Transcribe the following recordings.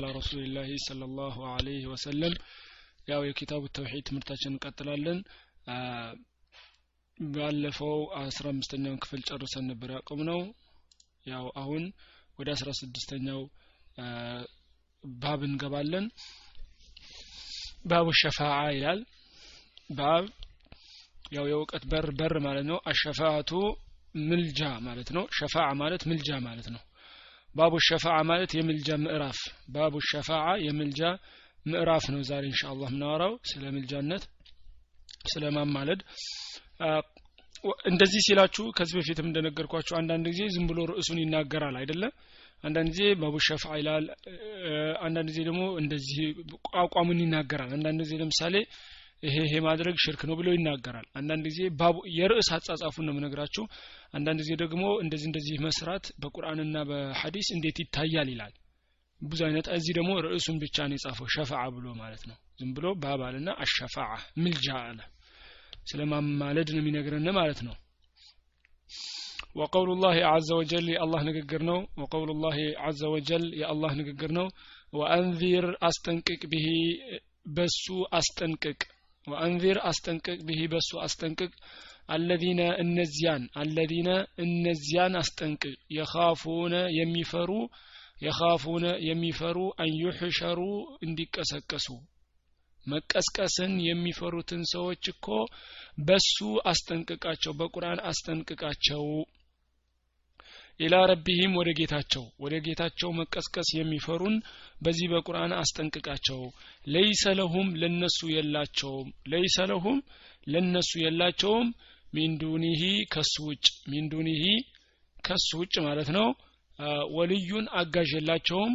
አላ ረሱልላሂ ሰለላሁ አለይህ ወሰለም ያው የኪታቡ ተውሒድ ትምህርታችን እንቀጥላለን። ባለፈው አስራ አምስተኛውን ክፍል ጨርሰን ነበር ያቆም ነው ያው አሁን ወደ አስራ ስድስተኛው ባብ እንገባለን። ባቡ ሸፋአ ይላል። ባብ ያው የእውቀት በር በር ማለት ነው። አሸፋአቱ ምልጃ ማለት ነው። ሸፋዓ ማለት ምልጃ ማለት ነው። ባቡ ሸፋዓ ማለት የምልጃ ምዕራፍ። ባቡ ሸፋዓ የምልጃ ምዕራፍ ነው ዛሬ ኢንሻአላህ የምናወራው ስለ ምልጃነት ስለ ማማለድ። እንደዚህ ሲላችሁ ከዚህ በፊትም እንደነገርኳችሁ አንዳንድ ጊዜ ዝም ብሎ ርዕሱን ይናገራል አይደለም አንዳንድ ጊዜ ባቡ ሸፋ ይላል አንዳንድ ጊዜ ደግሞ እንደዚህ አቋሙን ይናገራል። አንዳንድ ጊዜ ለምሳሌ ይሄ ይሄ ማድረግ ሽርክ ነው ብሎ ይናገራል አንዳንድ ጊዜ ባቡ የርዕስ አጻጻፉን ነው የምነግራችሁ አንዳንድ ጊዜ ደግሞ እንደዚህ እንደዚህ መስራት በቁርአንና በሐዲስ እንዴት ይታያል ይላል ብዙ አይነት እዚህ ደግሞ ርዕሱን ብቻ ነው የጻፈው ሸፋዓ ብሎ ማለት ነው ዝም ብሎ ባባልና አሸፋዓ ምልጃ አለ ስለ ማማለድ ነው የሚነግረን ማለት ነው وقول الله عز وجل يا الله نققر نو وقول الله عز وجل يا الله نققر نو وأنذر أستنقق به بسو أستنقق ወአንዚር አስጠንቅቅ ብሂ በሱ አስጠንቅቅ። አለዚነ እነዚያን አለዚነ እነዚያን አስጠንቅቅ። የኻፉነ የሚፈሩ የኻፉነ የሚፈሩ አንዩሕሸሩ እንዲቀሰቀሱ። መቀስቀስን የሚፈሩትን ሰዎች እኮ በሱ አስጠንቅቃቸው በቁርአን አስጠንቅቃቸው። ኢላ ረቢሂም ወደ ጌታቸው ወደ ጌታቸው መቀስቀስ የሚፈሩን በዚህ በቁርአን አስጠንቅቃቸው። ለይሰ ለሁም ለነሱ የላቸውም ለይሰ ለሁም ለነሱ የላቸውም። ሚንዱኒሂ ከሱ ውጭ ሚንዱኒሂ ከሱ ውጭ ማለት ነው። ወልዩን አጋዥ የላቸውም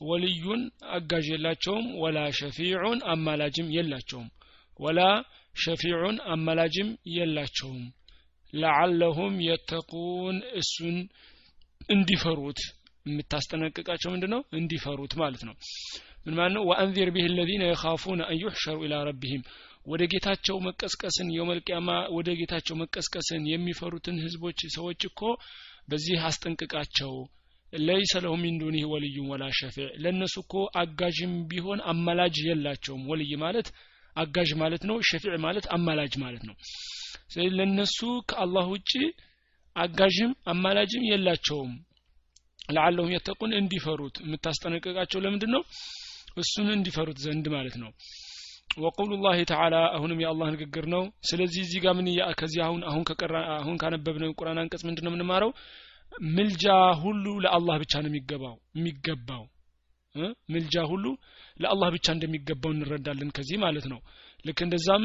ወልዩን አጋዥ የላቸውም። ወላ ሸፊዑን አማላጅም የላቸውም ወላ ሸፊዑን አማላጅም የላቸውም። ለዓለሁም የተቁን እሱን እንዲፈሩት። የምታስጠነቅቃቸው ምንድ ነው እንዲፈሩት ማለት ነው። ምን ማለት ነው? ወአንዚር ቢህ ለዚነ የኻፉነ አን ኢላ ረቢህም ወደ ጌታቸው መቀስቀስን የውመልቅያማ ወደ ጌታቸው መቀስቀስን የሚፈሩትን ህዝቦች ሰዎች እኮ በዚህ አስጠንቅቃቸው። ለይሰ ለሁ ሚን ወልዩም ወላ ሸፊዕ። ለእነሱ እኮ አጋዥም ቢሆን አማላጅ የላቸውም። ወልይ ማለት አጋዥ ማለት ነው ሸፊዕ ማለት አማላጅ ማለት ነው። ስለዚህ ለእነሱ ከአላህ ውጭ አጋዥም አማላጅም የላቸውም። ለዓለሁም የተቁን እንዲፈሩት። የምታስጠነቅቃቸው ለምንድን ነው እሱን እንዲፈሩት ዘንድ ማለት ነው። ወቁሉ ላህ ተዓላ አሁንም የአላህ ንግግር ነው። ስለዚህ እዚህ ጋር ምን ከዚህ አሁን አሁን አሁን ካነበብነው ቁርአን አንቀጽ ምንድን ነው የምንማረው? ምልጃ ሁሉ ለአላህ ብቻ ነው የሚገባው የሚገባው። ምልጃ ሁሉ ለአላህ ብቻ እንደሚገባው እንረዳለን ከዚህ ማለት ነው። ልክ እንደዛም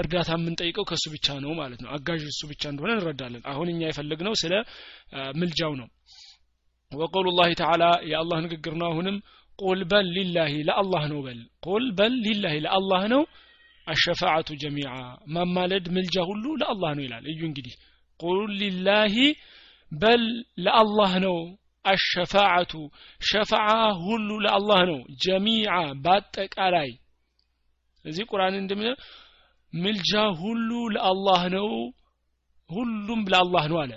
እርዳታ የምንጠይቀው ከእሱ ብቻ ነው ማለት ነው። አጋዥ እሱ ብቻ እንደሆነ እንረዳለን። አሁን እኛ የፈለግነው ስለ ምልጃው ነው። ወቀውሉ ላህ ተዓላ የአላህ ንግግር ነው። አሁንም ቁል በል ሊላሂ ለአላህ ነው በል። ቁል በል ሊላሂ ለአላህ ነው። አሸፋዓቱ ጀሚዓ ማማለድ ምልጃ ሁሉ ለአላህ ነው ይላል። እዩ እንግዲህ ቁል ሊላሂ በል ለአላህ ነው። አሸፋዓቱ ሸፋዓ ሁሉ ለአላህ ነው። ጀሚዓ በአጠቃላይ እዚህ ቁርአን እንደሚለ ምልጃ ሁሉ ለአላህ ነው ሁሉም ለአላህ ነው አለ።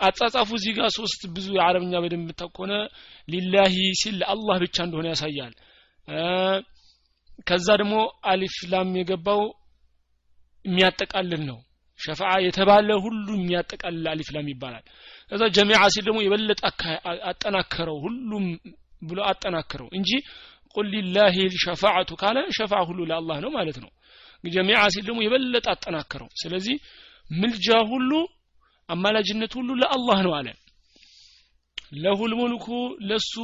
አጻጻፉ እዚህ ጋር ሶስት ብዙ የአረብኛ በደንብ ከሆነ ሊላሂ ሲል ለአላህ ብቻ እንደሆነ ያሳያል። ከዛ ደግሞ አሊፍ ላም የገባው የሚያጠቃልል ነው። ሸፋዓ የተባለ ሁሉ የሚያጠቃልል አሊፍ ላም ይባላል። ከዛ ጀሚዓ ሲል ደግሞ የበለጠ አጠናከረው ሁሉም ብሎ አጠናከረው እንጂ ቁል ሊላሂ ሸፋዓቱ ካለ ሸፋዓ ሁሉ ለአላህ ነው ማለት ነው። ጀሚዓ ሲል ደግሞ የበለጠ አጠናከረው። ስለዚህ ምልጃ ሁሉ አማላጅነት ሁሉ ለአላህ ነው አለ። ለሁል ሙልኩ ለሱ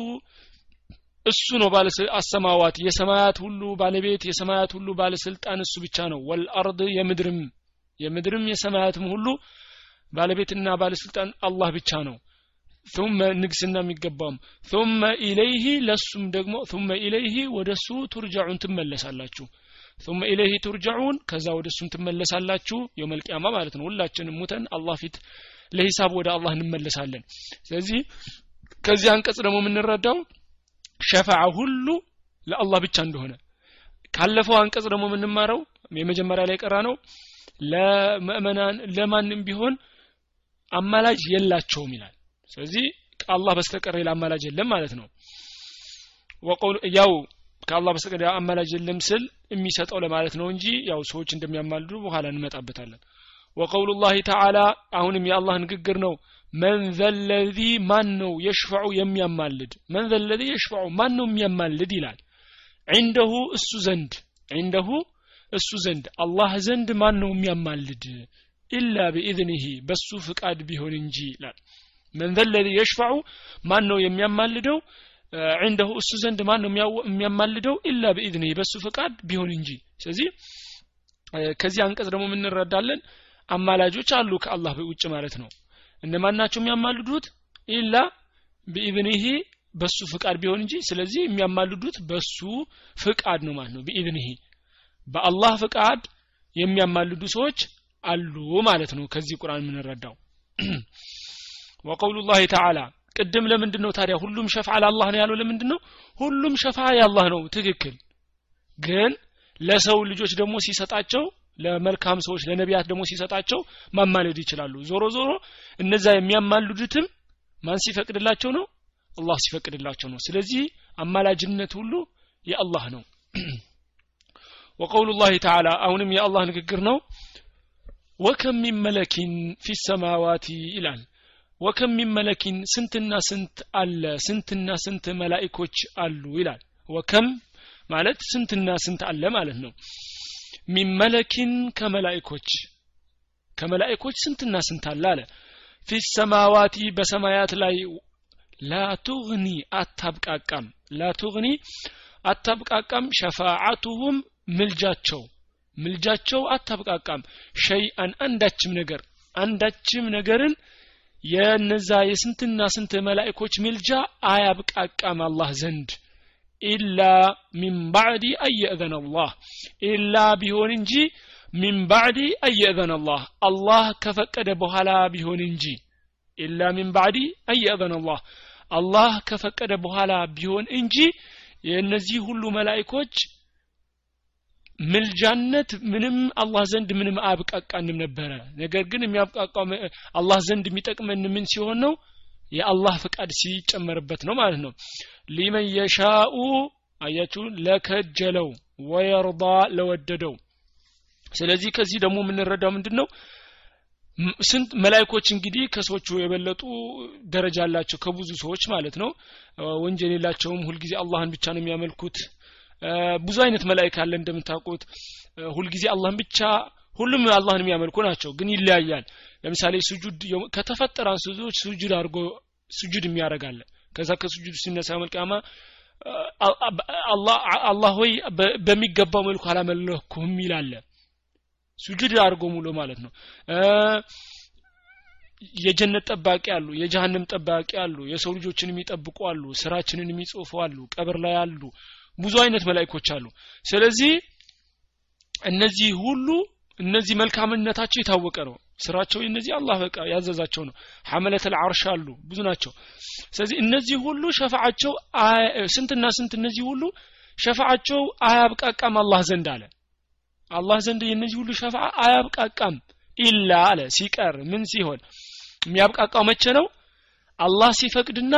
እሱ ነው ባለ አሰማዋት። የሰማያት ሁሉ ባለቤት የሰማያት ሁሉ ባለስልጣን እሱ ብቻ ነው። ወልአርድ የምድርም የምድርም የሰማያትም ሁሉ ባለቤትና ባለስልጣን አላህ ብቻ ነው ثم ንግስና የሚገባውም ثم ኢለይህ ለሱም ደግሞ ثم ኢለይህ ወደሱ ቱርጃዑን ትመለሳላችሁ ثم ኢለይህ ቱርጃዑን ከዛ ወደ እሱም ትመለሳላችሁ የውመልቅያማ ማለት ነው ሁላችንም ሙተን አላህ ፊት ለሂሳብ ወደ አላህ እንመለሳለን ስለዚህ ከዚህ አንቀጽ ደግሞ የምንረዳው ሸፋዓ ሁሉ ለአላህ ብቻ እንደሆነ ካለፈው አንቀጽ ደግሞ የምንማረው የመጀመሪያ ላይ ቀራ ነው ለምእመናን ለማንም ቢሆን አማላጅ የላቸውም ይላል ስለዚህ ከአላህ በስተቀር ሌላ አማላጅ የለም ማለት ነው። ወቀውሉ ያው ከአላህ በስተቀር ሌላ አማላጅ የለም ስል የሚሰጠው ለማለት ነው እንጂ ያው ሰዎች እንደሚያማልዱ በኋላ እንመጣበታለን። ወቀውሉ ላህ ተዓላ አሁንም የአላህ ንግግር ነው። መን ዘለዚ ማን ነው የሽፈዑ የሚያማልድ? መን ዘለዚ የሽፈዑ ማን ነው የሚያማልድ ይላል። ዒንደሁ እሱ ዘንድ ዒንደሁ እሱ ዘንድ። አላህ ዘንድ ማን ነው የሚያማልድ? ኢላ ቢኢዝኒሂ በሱ ፍቃድ ቢሆን እንጂ ይላል መን ዘለዚ የሽፈዑ ማን ነው የሚያማልደው? ዒንደሁ እሱ ዘንድ ማን ነው የሚያማልደው? ኢላ ቢኢዝኒሂ በሱ ፍቃድ ቢሆን እንጂ። ስለዚህ ከዚህ አንቀጽ ደግሞ የምንረዳለን አማላጆች አሉ ከአላህ ውጭ ማለት ነው። እነማን የሚያማልዱት? ኢላ ቢኢዝኒሂ በሱ ፍቃድ ቢሆን እንጂ። ስለዚህ የሚያማልዱት በሱ ፍቃድ ነው ማለት ነው። ቢኢዝኒሂ በአላህ ፍቃድ የሚያማልዱ ሰዎች አሉ ማለት ነው። ከዚህ ቁርአን የምንረዳው ወቀውሉ ላህ ተዓላ። ቅድም ለምንድን ነው ታዲያ ሁሉም ሸፍዓ ለአላህ ነው ያለው ለምንድን ነው ሁሉም ሸፍዓ የአላህ ነው። ትክክል። ግን ለሰው ልጆች ደግሞ ሲሰጣቸው ለመልካም ሰዎች ለነቢያት ደግሞ ሲሰጣቸው ማማለድ ይችላሉ። ዞሮ ዞሮ እነዛ የሚያማልዱትም ማን ሲፈቅድላቸው ነው? አላህ ሲፈቅድላቸው ነው። ስለዚህ አማላጅነት ሁሉ የአላህ ነው። ወቀውሉ ላህ ተዓላ አሁንም የአላህ ንግግር ነው። ወከም ሚን መለኪን ፊ ሰማዋቲ ይላል ወከም ሚን መለኪን ስንትና ስንት አለ? ስንትና ስንት መላኢኮች አሉ? ይላል። ወከም ማለት ስንትና ስንት አለ ማለት ነው። ሚን መለኪን ከመላኢኮች ስንትና ስንት አለ አለ። ፊ ሰማዋቲ በሰማያት ላይ ላቱግኒ አታብቃቃም ላቱግኒ አታብቃቃም ሸፋዓቱሁም ምልጃቸው ምልጃቸው አታብቃቃም። ሸይአን አንዳችም ነገር አንዳችም ነገርን የነዛ የስንትና ስንት መላእኮች ምልጃ አያብቃቃም አላህ ዘንድ። ኢላ ሚን ባዕዲ አየእዘን አላህ። ኢላ ቢሆን እንጂ ሚን ባዕዲ አየእዘን አላህ። አላህ ከፈቀደ በኋላ ቢሆን እንጂ ኢላ ሚን ባዕዲ አየእዘን አላህ። አላህ ከፈቀደ በኋላ ቢሆን እንጂ የእነዚህ ሁሉ መላእኮች ምልጃነት ምንም አላህ ዘንድ ምንም አያብቃቃንም ነበረ። ነገር ግን የሚያብቃቃው አላህ ዘንድ የሚጠቅመን ምን ሲሆን ነው? የአላህ ፍቃድ ሲጨመርበት ነው ማለት ነው። ሊመን የሻኡ አያችሁ ለከጀለው ወየርዳ ለወደደው። ስለዚህ ከዚህ ደግሞ የምንረዳው ምንድን ነው ስንት መላይኮች እንግዲህ ከሰዎቹ የበለጡ ደረጃ አላቸው ከብዙ ሰዎች ማለት ነው። ወንጀል የላቸውም። ሁልጊዜ አላህን ብቻ ነው የሚያመልኩት ብዙ አይነት መላይካ አለ እንደምታውቁት። ሁልጊዜ አላህን ብቻ ሁሉም አላህን የሚያመልኩ ናቸው ግን ይለያያል። ለምሳሌ ስጁድ ከተፈጠረ አንስቶ ስጁድ አድርጎ ስጁድ የሚያደርጋለ ከዛ ከስጁድ ሲነሳ يوم القيامة አላህ ሆይ በሚገባው መልኩ አላመለኩም ይላለ ሱጁድ አድርጎ ሙሉ ማለት ነው። የጀነት ጠባቂ አሉ የጀሃነም ጠባቂ አሉ የሰው ልጆችን የሚጠብቁ አሉ ስራችንን የሚጽፉ አሉ ቀብር ላይ አሉ ብዙ አይነት መላይኮች አሉ። ስለዚህ እነዚህ ሁሉ እነዚህ መልካምነታቸው የታወቀ ነው። ስራቸው እነዚህ አላህ በቃ ያዘዛቸው ነው። ሐመለት አልዓርሽ አሉ ብዙ ናቸው። ስለዚህ እነዚህ ሁሉ ሸፋዓቸው ስንትና ስንት እነዚህ ሁሉ ሸፋዓቸው አያብቃቃም አላህ ዘንድ አለ። አላህ ዘንድ የነዚህ ሁሉ ሸፋዓ አያብቃቃም ኢላ አለ። ሲቀር ምን ሲሆን? የሚያብቃቃው መቼ ነው? አላህ ሲፈቅድና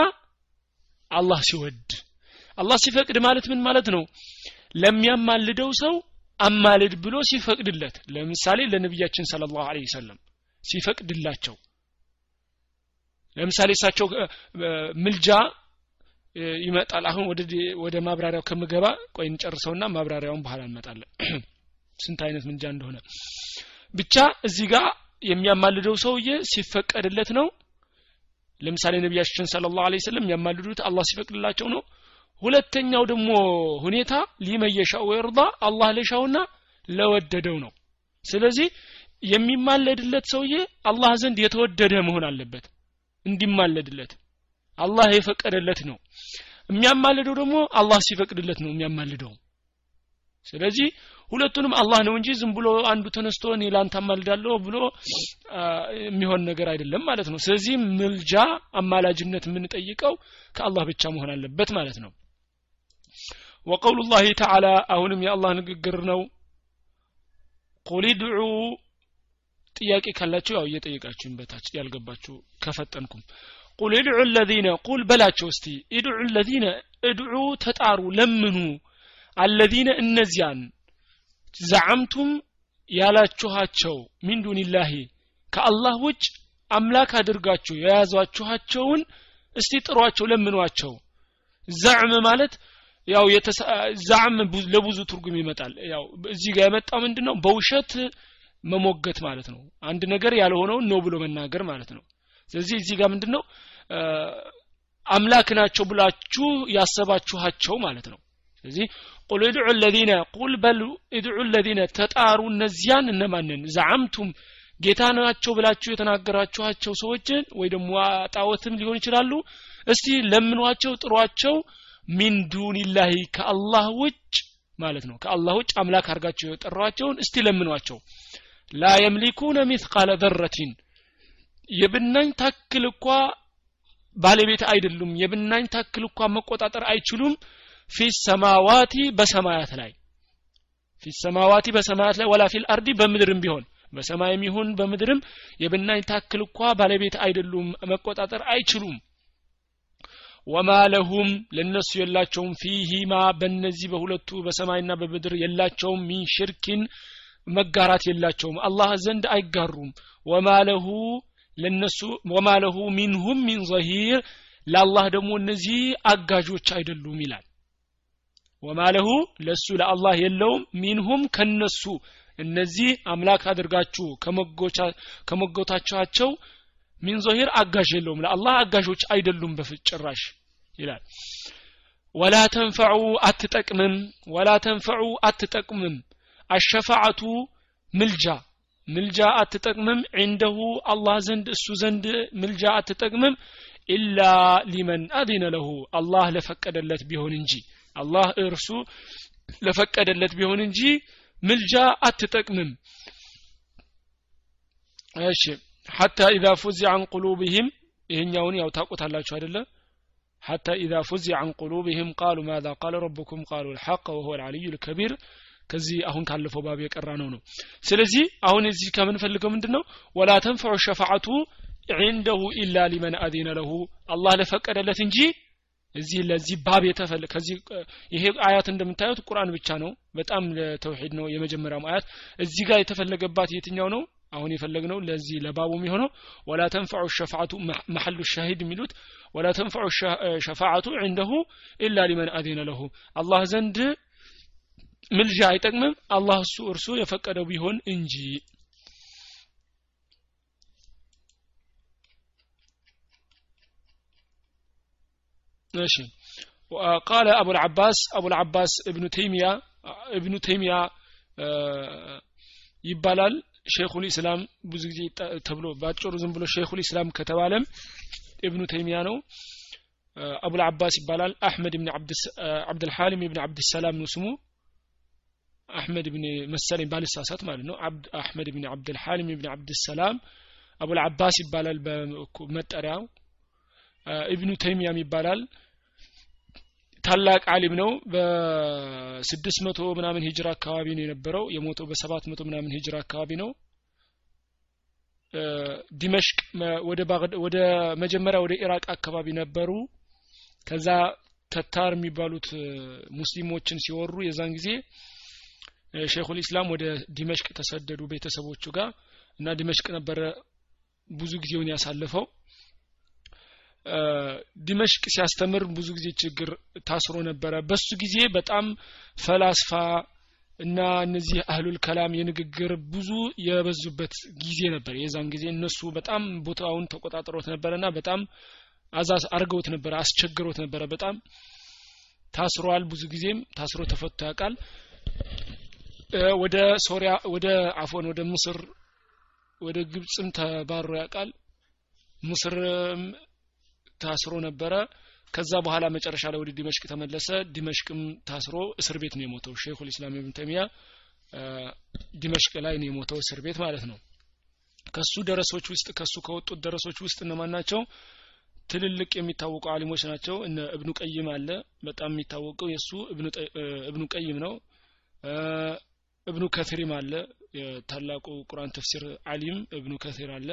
አላህ ሲወድ አላህ ሲፈቅድ ማለት ምን ማለት ነው? ለሚያማልደው ሰው አማልድ ብሎ ሲፈቅድለት ለምሳሌ ለነቢያችን ስለ ላሁ ለ ወሰለም ሲፈቅድላቸው ለምሳሌ እሳቸው ምልጃ ይመጣል። አሁን ወደ ማብራሪያው ከምገባ ቆይ እንጨርሰውና ማብራሪያውን በኋላ እንመጣለን። ስንት አይነት ምልጃ እንደሆነ። ብቻ እዚህ ጋር የሚያማልደው ሰውዬ ሲፈቀድለት ነው። ለምሳሌ ነቢያችን ስለ ላሁ ለ ወሰለም የሚያማልዱት አላህ ሲፈቅድላቸው ነው ሁለተኛው ደግሞ ሁኔታ ሊመየሻው ወይርዳ አላህ ለሻውና ለወደደው ነው። ስለዚህ የሚማለድለት ሰውዬ አላህ ዘንድ የተወደደ መሆን አለበት። እንዲማለድለት አላህ የፈቀደለት ነው። የሚያማልደው ደግሞ አላህ ሲፈቅድለት ነው የሚያማልደው። ስለዚህ ሁለቱንም አላህ ነው እንጂ ዝም ብሎ አንዱ ተነስቶ እኔ ላንተ አማልዳለሁ ብሎ የሚሆን ነገር አይደለም ማለት ነው። ስለዚህ ምልጃ አማላጅነት የምንጠይቀው ከአላህ ብቻ መሆን አለበት ማለት ነው ወቀውሉ ላህ ተዓላ አሁንም የአላህ ንግግር ነው። ቁል ድዑ ጥያቄ ካላችሁ ያው እየጠየቃችሁኝ በታች ያልገባችሁ ከፈጠንኩም። ቁል እድዑ ለዚነ ቁል በላቸው እስቲ። እድዑ ለዚነ እድዑ ተጣሩ ለምኑ አለዚነ እነዚያን ዘዓምቱም ያላችኋቸው ሚን ዱንላሂ ከአላህ ውጭ አምላክ አድርጋችሁ የያዟችኋቸውን እስቲ ጥሯቸው ለምኗቸው። ዛዕም ማለት ያው ዛዕም ለብዙ ትርጉም ይመጣል። ያው እዚህ ጋር የመጣው ምንድን ነው በውሸት መሞገት ማለት ነው። አንድ ነገር ያልሆነውን ነው ብሎ መናገር ማለት ነው። ስለዚህ እዚህ ጋር ምንድን ነው አምላክ ናቸው ብላችሁ ያሰባችኋቸው ማለት ነው። ስለዚህ ቁል እድዑ ለዚነ ቁል በል እድዑ ለዚነ ተጣሩ እነዚያን እነማንን? ዛዓምቱም ጌታ ናቸው ብላችሁ የተናገራችኋቸው ሰዎችን ወይ ደግሞ ጣዖትም ሊሆን ይችላሉ። እስቲ ለምኗቸው ጥሯቸው ሚን ዱንላሂ ከአላህ ውጭ ማለት ነው። ከአላህ ውጭ አምላክ አድርጋቸው የጠሯቸውን እስቲ ለምኗቸው። ላ የምሊኩነ ሚስቃለ ዘረቲን። የብናኝ ታክል እኳ ባለቤት አይደሉም። የብናኝ ታክል እኳ መቆጣጠር አይችሉም። في السماوات በሰማያት ላይ في السماوات በሰማያት ላይ ولا في الأرض በምድርም ቢሆን በሰማይም ይሁን በምድርም የብናኝ ታክል እኳ ባለቤት አይደሉም መቆጣጠር አይችሉም وما لهم ለነሱ የላቸውም فيهما በእነዚህ በሁለቱ በሰማይና በምድር የላቸውም من شرك መጋራት የላቸውም። አላህ ዘንድ አይጋሩም። ወማ ለነሱ ወማ ሚንሁም ሚን ዘሂር ለአላህ ደግሞ እነዚህ አጋዦች አይደሉም ይላል። ወማ ለሁ ለሱ ለአላህ የለውም። ሚንሁም ከነሱ እነዚህ አምላክ አድርጋችሁ ከመጎታቻቸው ሚን ዞሂር አጋዥ የለውም። ለአላህ አጋዦች አይደሉም በፍጭራሽ ይላል። ወላ ተንፈዑ አትጠቅምም ወላ ተንፈዑ አትጠቅምም። አሸፋዓቱ ምልጃ ምልጃ አትጠቅምም። ዒንደሁ አላህ ዘንድ እሱ ዘንድ ምልጃ አትጠቅምም። ኢላ ሊመን አዚነ ለሁ አላህ ለፈቀደለት ቢሆን እንጂ አላህ እርሱ ለፈቀደለት ቢሆን እንጂ ምልጃ አትጠቅምም። እሺ። ሐታ ኢዛ ፉዚ አን ቁሉብህም ይሄኛውን ያው ታውቁታላችሁ አይደለ حتى إذا فزع عن قلوبهم قالوا ماذا قال ربكم قالوا الحق وهو العلي الكبير ከዚህ አሁን ካለፈው ባብ የቀራ ነው ነው ስለዚህ አሁን እዚህ ከምንፈልገው ምንድን ነው ወላ ተንፈዑ ሸፋዓቱ ዒንደሁ ኢላ ሊመን አዚነ ለሁ አላህ ለፈቀደለት እንጂ እዚህ ለዚህ ባብ የተፈለ ከዚህ ይሄ አያት እንደምታዩት ቁርአን ብቻ ነው በጣም ለተውሂድ ነው የመጀመሪያው አያት እዚህ ጋር የተፈለገባት የትኛው ነው አሁን የፈለግነው ለዚህ ለባቡ የሚሆነው ወላ ተንፈዑ ሸፋዓቱ መሐሉ ሻሂድ የሚሉት ወላ ተንፈዑ ሸፋዓቱ ዒንደሁ ኢላ ሊመን አዚነ ለሁ። አላህ ዘንድ ምልጃ አይጠቅምም። አላህ እሱ እርሱ የፈቀደው ቢሆን እንጂ። እሺ። ቃለ አቡ ልዓባስ አቡ ልዓባስ እብኑ ተይሚያ እብኑ ተይሚያ ይባላል ሼኹል ኢስላም ብዙ ጊዜ ተብሎ ባጭሩ ዝም ብሎ ሼኹል ኢስላም ከተባለም እብኑ ተይሚያ ነው። አቡል አባስ ይባላል። አሕመድ ብን አብድልሐሊም ብን አብድሰላም ነው ስሙ። አሕመድ ብን መሰለኝ ባልሳሳት ማለት ነው። አሕመድ ብን አብድልሐሊም ብን አብድሰላም አቡል አባስ ይባላል በመጠሪያው። ኢብኑ ተይሚያም ይባላል ታላቅ አሊም ነው። በስድስት መቶ ምናምን ሂጅራ አካባቢ ነው የነበረው። የሞተው በሰባት መቶ ምናምን ሂጅራ አካባቢ ነው። ዲመሽቅ ወደ መጀመሪያ ወደ ኢራቅ አካባቢ ነበሩ። ከዛ ተታር የሚባሉት ሙስሊሞችን ሲወሩ የዛን ጊዜ ሼኹል ኢስላም ወደ ዲመሽቅ ተሰደዱ ቤተሰቦቹ ጋር እና ዲመሽቅ ነበረ ብዙ ጊዜውን ያሳለፈው ዲመሽቅ ሲያስተምር ብዙ ጊዜ ችግር ታስሮ ነበረ። በሱ ጊዜ በጣም ፈላስፋ እና እነዚህ አህሉል ከላም የንግግር ብዙ የበዙበት ጊዜ ነበር። የዛን ጊዜ እነሱ በጣም ቦታውን ተቆጣጥሮት ነበረና በጣም አዛዝ አርገውት ነበረ አስቸግሮት ነበረ። በጣም ታስሯል ብዙ ጊዜም ታስሮ ተፈቶ ያውቃል። ወደ ሶሪያ ወደ አፎን ወደ ምስር ወደ ግብፅም ተባሮ ያውቃል። ምስርም ታስሮ ነበረ። ከዛ በኋላ መጨረሻ ላይ ወደ ዲመሽቅ ተመለሰ። ዲመሽቅም ታስሮ እስር ቤት ነው የሞተው። ሼኹል ኢስላም ኢብን ተይሚያ ዲመሽቅ ላይ ነው የሞተው እስር ቤት ማለት ነው። ከሱ ደረሶች ውስጥ ከሱ ከወጡት ደረሶች ውስጥ እነማን ናቸው? ትልልቅ የሚታወቁ አሊሞች ናቸው። እነ እብኑ ቀይም አለ። በጣም የሚታወቀው የእሱ እብኑ ቀይም ነው። እብኑ ከሲርም አለ። የታላቁ ቁርአን ተፍሲር አሊም እብኑ ከሲር አለ።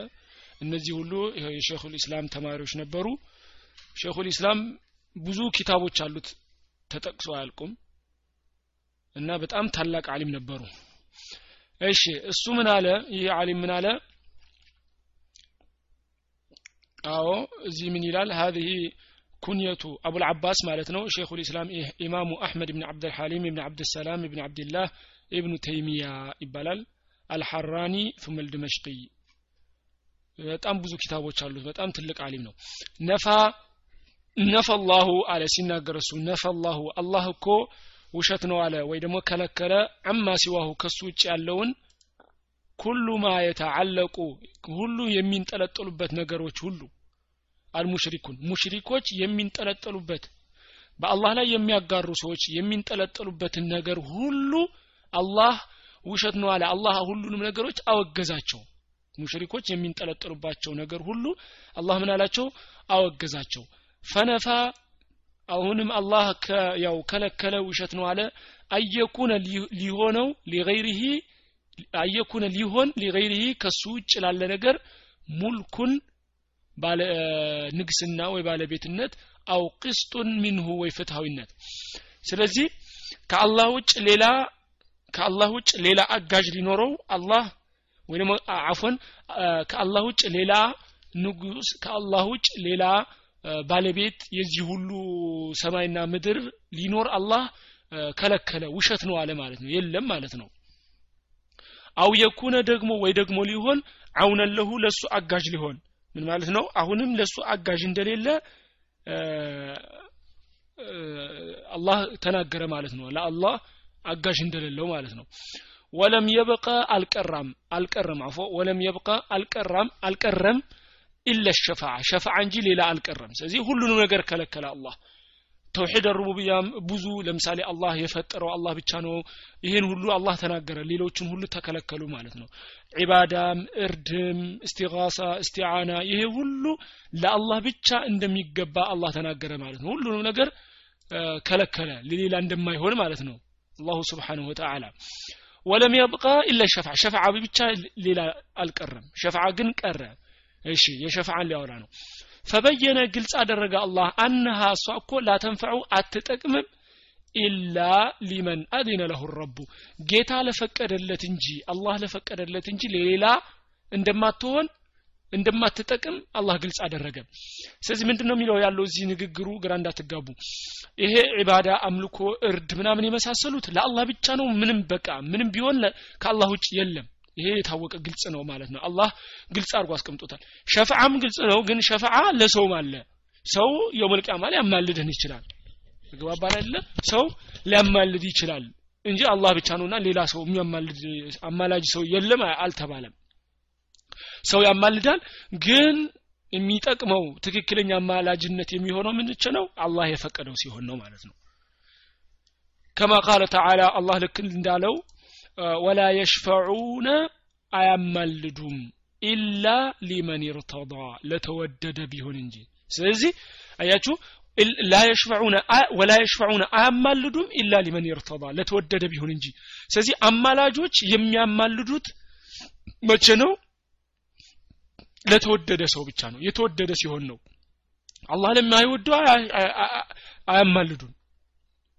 እነዚህ ሁሉ የሼኹል ኢስላም ተማሪዎች ነበሩ ሼኹል ኢስላም ብዙ ኪታቦች አሉት ተጠቅሶ አያልቁም እና በጣም ታላቅ አሊም ነበሩ እሺ እሱ ምን አለ ይህ አሊም ምን አለ አዎ እዚህ ምን ይላል هذه ኩንየቱ አቡል አባስ ማለት ነው ሼኹል ኢስላም ኢማሙ አሕመድ ብን ዓብድልሐሊም ብን ዓብድሰላም ብን ዓብድላህ ኢብኑ ተይሚያ ይባላል አልሐራኒ ثم الدمشقي በጣም ብዙ ኪታቦች አሉት በጣም ትልቅ አሊም ነው ነፋ ነፈላሁ አለ። ሲናገር እሱ ነፈላሁ አላህ እኮ ውሸት ነው አለ። ወይ ደግሞ ከለከለ አማ ሲዋሁ ከሱ ውጭ ያለውን ኩሉ ማ የተዓለቁ ሁሉ የሚንጠለጠሉበት ነገሮች ሁሉ አልሙሽሪኩን ሙሽሪኮች የሚንጠለጠሉበት በአላህ ላይ የሚያጋሩ ሰዎች የሚንጠለጠሉበትን ነገር ሁሉ አላህ ውሸት ነው አለ። አላህ ሁሉንም ነገሮች አወገዛቸው። ሙሽሪኮች የሚንጠለጠሉባቸው ነገር ሁሉ አላህ ምን አላቸው? አወገዛቸው ፈነፋ አሁንም አላህ ያው ከለከለ ውሸት ነው አለ። አየኩነ ሊሆነው ሊገይሪሂ አየኩነ ሊሆን ሊገይሪሂ ከሱ ውጭ ላለ ነገር ሙልኩን ባለ ንግስና ወይ ባለቤትነት አው ቅስጡን ሚንሁ ወይ ፍትሃዊነት ስለዚህ ከአላህ ውጭ ሌላ ከአላህ ውጭ ሌላ አጋዥ ሊኖረው አላህ ወይ ደግሞ አፎን ከአላህ ውጭ ሌላ ንጉስ ከአላህ ውጭ ሌላ ባለቤት የዚህ ሁሉ ሰማይና ምድር ሊኖር አላህ ከለከለ። ውሸት ነው አለ ማለት ነው። የለም ማለት ነው። አው የኩነ ደግሞ ወይ ደግሞ ሊሆን አውነን ለሁ ለሱ አጋዥ ሊሆን። ምን ማለት ነው? አሁንም ለሱ አጋዥ እንደሌለ አላህ ተናገረ ማለት ነው። ለአላህ አጋዥ እንደሌለው ማለት ነው። ወለም የበቀ አልቀራም አልቀረም። አፎ ወለም የበቀ አልቀራም አልቀረም ኢለ ሸፋዓ ሸፋዓ እንጂ ሌላ አልቀረም። ስለዚህ ሁሉንም ነገር ከለከለ አላህ። ተውሒድ ሩቡብያም ብዙ ለምሳሌ አላህ የፈጠረው አላህ ብቻ ነው። ይህን ሁሉ አላህ ተናገረ። ሌሎችን ሁሉ ተከለከሉ ማለት ነው። ዒባዳም እርድም እስቲጋሳ እስቲዓና ይሄ ሁሉ ለአላህ ብቻ እንደሚገባ አላህ ተናገረ ማለት ነው። ሁሉንም ነገር ከለከለ ለሌላ እንደማይሆን ማለት ነው። አላሁ ስብሓንሁ ወተዓላ። ወለም የብቃ ኢለ ሸፍዓ። ሸፍዓ ብቻ ሌላ አልቀረም። ሸፍዓ ግን ቀረ እሺ የሸፍዓን ሊያወራ ነው። ፈበየነ ግልጽ አደረገ አላህ አነሃ እሷ እኮ ላተንፈዑ አትጠቅምም ኢላ ሊመን አዚነ ለሁ ረቡ። ጌታ ለፈቀደለት እንጂ አላህ ለፈቀደለት እንጂ ሌላ እንደማትሆን እንደማትጠቅም አላህ ግልጽ አደረገ። ስለዚህ ምንድን ነው የሚለው ያለው እዚህ ንግግሩ? ግራ እንዳትጋቡ። ይሄ ዒባዳ አምልኮ እርድ ምናምን የመሳሰሉት ለአላህ ብቻ ነው። ምንም በቃ ምንም ቢሆን ከአላህ ውጭ የለም ይሄ የታወቀ ግልጽ ነው ማለት ነው። አላህ ግልጽ አድርጎ አስቀምጦታል። ሸፍዓም ግልጽ ነው ግን ሸፍዓ ለሰውም አለ። ሰው የውመልቅያማ ሊያማልድህን ይችላል። ግባባን አይደለ? ሰው ሊያማልድ ይችላል እንጂ አላህ ብቻ ነውና ሌላ ሰው የሚያማልድ አማላጅ ሰው የለም አልተባለም። ሰው ያማልዳል ግን የሚጠቅመው ትክክለኛ አማላጅነት የሚሆነው ምንች ነው? አላህ የፈቀደው ሲሆን ነው ማለት ነው። ከማ ቃለ ተዓላ አላህ ልክ እንዳለው ወላ የሽፈዑነ አያማልዱም ኢላ ሊመን ይርተዳ ለተወደደ ቢሆን እንጂ። ስለዚህ አያችሁ ወላ የሽፈዑነ አያማልዱም ኢላ ሊመን ይርተዳ ለተወደደ ቢሆን እንጂ። ስለዚህ አማላጆች የሚያማልዱት መቼ ነው? ለተወደደ ሰው ብቻ ነው። የተወደደ ሲሆን ነው። አላህ ለማይወደው አያማልዱም።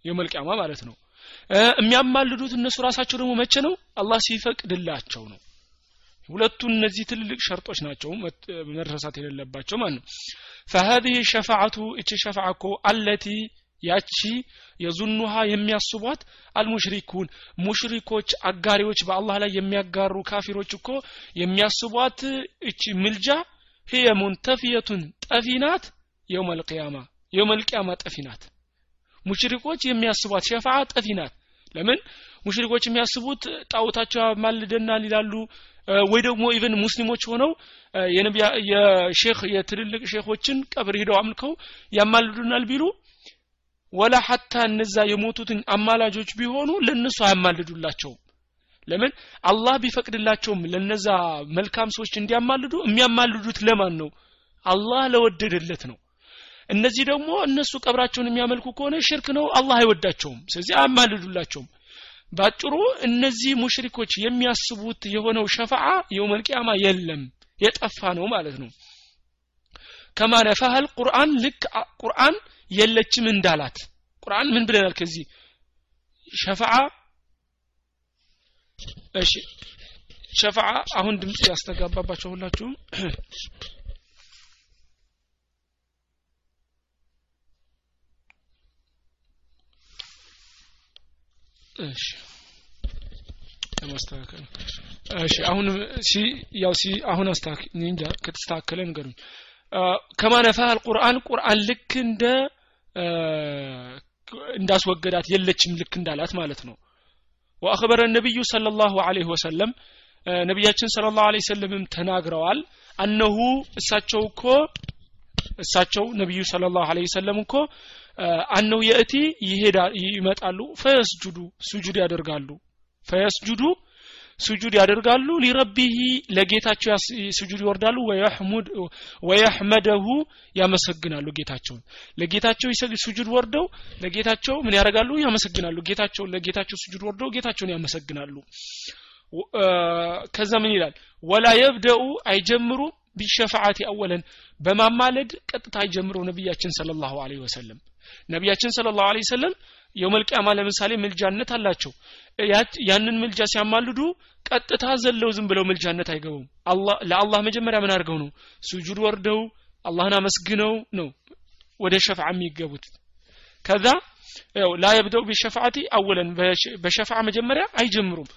የመልቅያማ ማለት ነው የሚያማልዱት እነሱ ራሳቸው ደግሞ መቼ ነው አላህ ሲፈቅድላቸው ነው ሁለቱ እነዚህ ትልልቅ ሸርጦች ናቸው መረሳት የሌለባቸው ማለት ነው فهذه شفاعة እቺ ሸፋዓ እኮ አለቲ ያቺ የዙኑሃ የሚያስቧት አልሙሽሪኩን ሙሽሪኮች አጋሪዎች በአላህ ላይ የሚያጋሩ ካፊሮች እኮ የሚያስቧት እቺ ምልጃ هي ሙንተፊየቱን ጠፊ ናት የውም አልቅያማ የውም አልቅያማ ጠፊ ናት ሙሽሪኮች የሚያስቧት ሸፋዓ ጠፊ ናት። ለምን? ሙሽሪኮች የሚያስቡት ጣዖታቸው ያማልደናል ይላሉ ወይ ደግሞ even ሙስሊሞች ሆነው የሼክ የትልልቅ ሼኮችን ቀብር ሂደው አምልከው ያማልዱናል ቢሉ ولا حتى እነዛ የሞቱትን አማላጆች ቢሆኑ ለነሱ አያማልዱላቸውም። ለምን? አላህ ቢፈቅድላቸውም ለነዛ መልካም ሰዎች እንዲያማልዱ የሚያማልዱት ለማን ነው? አላህ ለወደደለት ነው እነዚህ ደግሞ እነሱ ቀብራቸውን የሚያመልኩ ከሆነ ሽርክ ነው አላህ አይወዳቸውም። ስለዚህ አያማልዱላቸውም። ባጭሩ እነዚህ ሙሽሪኮች የሚያስቡት የሆነው ሸፋዓ የውመልቅያማ የለም የጠፋ ነው ማለት ነው። ከማ ነፋሃል ቁርአን ልክ ቁርአን የለችም እንዳላት። ቁርአን ምን ብለናል ከዚህ? ሸፋዓ እሺ ሸፋዓ አሁን ድምጽ ያስተጋባባቸው ሁላችሁም እሺ ለማስተካከል እሺ አሁን ሲ ያው ሲ አሁን አስተካክ እንጃ ከተስተካከለ ንገሩኝ ከማ ነፋህ አልቁርአን ቁርአን ልክ እንደ እንዳስወገዳት የለችም ልክ እንዳላት ማለት ነው ወአኽበረ ነቢዩ صلى الله عليه وسلم ነቢያችን صلى الله عليه وسلم ተናግረዋል አነሁ እሳቸው እኮ እሳቸው ነቢዩ صلى الله عليه وسلم እኮ أنه يأتي ይመጣሉ فيسجد ሱጁድ ያደርጋሉ። فيسجد ሱጁድ ያደርጋሉ። لربه ለጌታቸው ሱጁድ ይወርዳሉ። ويحمده ያመሰግናሉ ጌታቸውን። ለጌታቸው ሱጁድ ወርደው ለጌታቸው ምን ያደርጋሉ? ያመሰግናሉ። ጌታቸውን ለጌታቸው ሱጁድ ወርደው ጌታቸውን ያመሰግናሉ። ከዛ ምን ይላል? ولا يبدأ አይጀምሩም بالشفاعة أولا። በማማለድ ቀጥታ አይጀምረው ነቢያችን ሰለላሁ ዐለይሂ ወሰለም ነቢያችን ሰለላሁ ዐለይሂ ወሰለም የውመልቂያማ ለምሳሌ ምልጃነት አላቸው። ያንን ምልጃ ሲያማልዱ ቀጥታ ዘለው ዝም ብለው ምልጃነት አይገቡም። ለአላህ መጀመሪያ ምን አድርገው ነው? ሱጁድ ወርደው አላህን አመስግነው ነው ወደ ሸፍዓ የሚገቡት። ከዛ ያው ላ የብደው ቢሸፋዓቲ አወለን በሸፍዓ መጀመሪያ አይጀምሩም።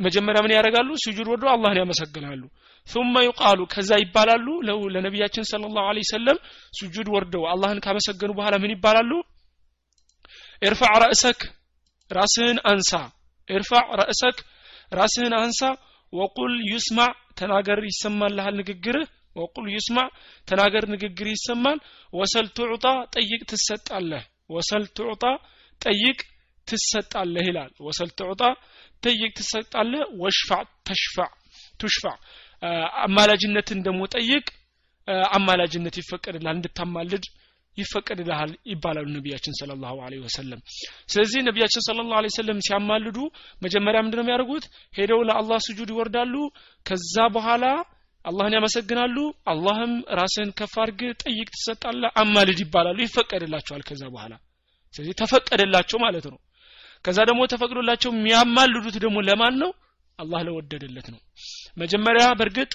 መጀመሪያ ምን ያደርጋሉ? ሱጁድ ወርደው አላህን ያመሰግናሉ ثم يقال ከዛ ይባላሉ ለነቢያችን ሰለላሁ ዐለይሂ ወሰለም ሱጁድ ወርደው አላህን ካመሰገኑ በኋላ ምን ይባላሉ ኢርፋዕ ረእሰክ ራስህን አንሳ ኢርፋዕ ረእሰክ ራስህን አንሳ ወቁል ዩስማዕ ተናገር ይሰማልሃል ንግግርህ ወቁል ዩስማዕ ተናገር ንግግር ይሰማል ወሰል ትዑጣ ጠይቅ ትሰጣለህ ወሰል ትዑጣ ጠይቅ ትሰጣለህ ይላል ወሰል ትዑጣ ጠይቅ ትሰጣለህ ወሽፋዕ ተሽፋዕ ቱሽፋዕ አማላጅነትን ደግሞ ጠይቅ አማላጅነት ይፈቀድልሃል እንድታማልድ ይፈቀድልሃል ይባላሉ ነቢያችን ስለ ላሁ ወሰለም። ስለዚህ ነቢያችን ስለ ላሁ ወሰለም ሲያማልዱ መጀመሪያ ምንድነው የሚያደርጉት? ሄደው ለአላህ ስጁድ ይወርዳሉ። ከዛ በኋላ አላህን ያመሰግናሉ። አላህም ራስህን ከፍ አድርግ ጠይቅ ትሰጣለ አማልድ ይባላሉ። ይፈቀድላቸዋል ከዛ በኋላ። ስለዚህ ተፈቀደላቸው ማለት ነው። ከዛ ደግሞ ተፈቅዶላቸው የሚያማልዱት ደግሞ ለማን ነው አላህ ለወደደለት ነው መጀመሪያ በእርግጥ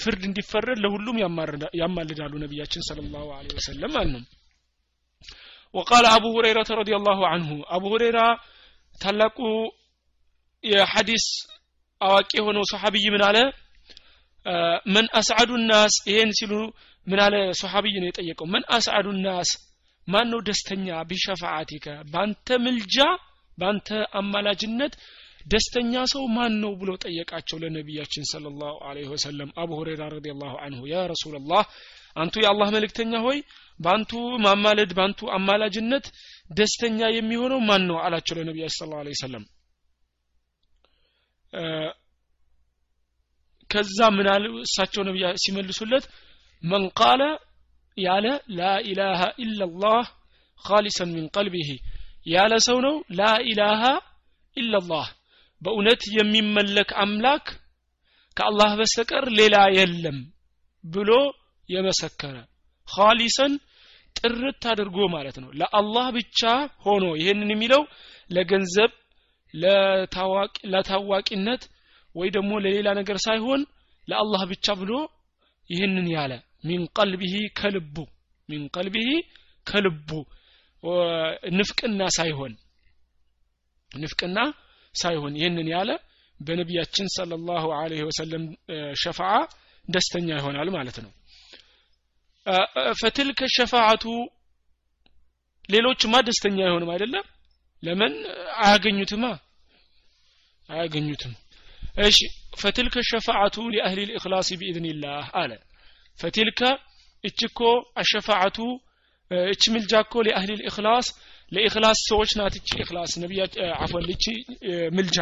ፍርድ እንዲፈረድ ለሁሉም ያማልዳሉ ነቢያችን صلى الله عليه وسلم ማለት ነው وقال أبو هريرة رضي الله عنه أبو هريرة ታላቁ የሐዲስ አዋቂ የሆነው ሰሓቢይ ምን አለ መን አስዓዱ ናስ ይሄን ሲሉ ምን አለ ሰሓቢይ ነው የጠየቀው መን አስዓዱ ናስ ማን ነው ደስተኛ ቢሸፋዓቲከ ባንተ ምልጃ ባንተ አማላጅነት ደስተኛ ሰው ማን ነው ብሎ ጠየቃቸው ለነቢያችን ሰለላሁ ዐለይሂ ወሰለም። አቡ ሁረይራ ረዲየላሁ ዐንሁ ያ ረሱላላህ አንቱ የአላህ መልእክተኛ ሆይ ባንቱ ማማለድ ባንቱ አማላጅነት ደስተኛ የሚሆነው ማን ነው? አላቸው ለነቢያችን ሰለላሁ ዐለይሂ ወሰለም። ከዛ አሉ? እሳቸው ነቢያ ሲመልሱለት መን ቃለ ያለ ላኢላሃ ኢላላህ ካሊሰን ሚን ቀልቢሂ ያለ ሰው ነው ላኢላሃ ኢላላህ በእውነት የሚመለክ አምላክ ከአላህ በስተቀር ሌላ የለም ብሎ የመሰከረ ኻሊሰን ጥርት አድርጎ ማለት ነው። ለአላህ ብቻ ሆኖ ይህንን የሚለው ለገንዘብ ለታዋቂነት ወይ ደግሞ ለሌላ ነገር ሳይሆን ለአላህ ብቻ ብሎ ይህንን ያለ። ሚን ቀልቢሂ ከልቡ ሚን ቀልቢሂ ከልቡ። ንፍቅና ሳይሆን ንፍቅና ሳይሆን ይህንን ያለ በነቢያችን ሰለላሁ ዐለይሂ ወሰለም ሸፋዓ ደስተኛ ይሆናል ማለት ነው። ፈትልከ ሸፋዓቱ ሌሎችማ ደስተኛ አይሆንም አይደለም? ለምን? አያገኙትማ። አያገኙትም። እሺ فتلك الشفاعة لأهل الإخلاص بإذن الله አለ። فتلك እችኮ አሸፋዓቱ እች ምልጃ እኮ لأهل الإخلاص ለኢክላስ ሰዎች ናት እቺ ኢክላስ ነቢያ እቺ ምልጃ።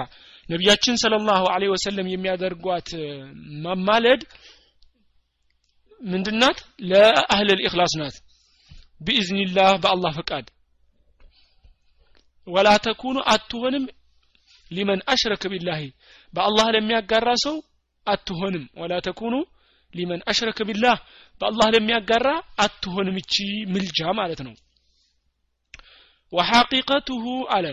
ነቢያችን صلى الله عليه وسلم የሚያደርጓት ማማለድ ምንድናት ለ أهل الإخلاص ናት። ቢኢዝኒላህ በአላህ ፈቃድ። ወላ ተኩኑ አትሆንም ሊመን አሽረከ ቢላሂ። በአላህ ለሚያጋራ ሰው አትሆንም። ወላ ተኩኑ ሊመን አሽረከ ቢላህ። በአላህ ለሚያጋራ አትሆንም እቺ ምልጃ ማለት ነው ወሐቂቀቱሁ አለ።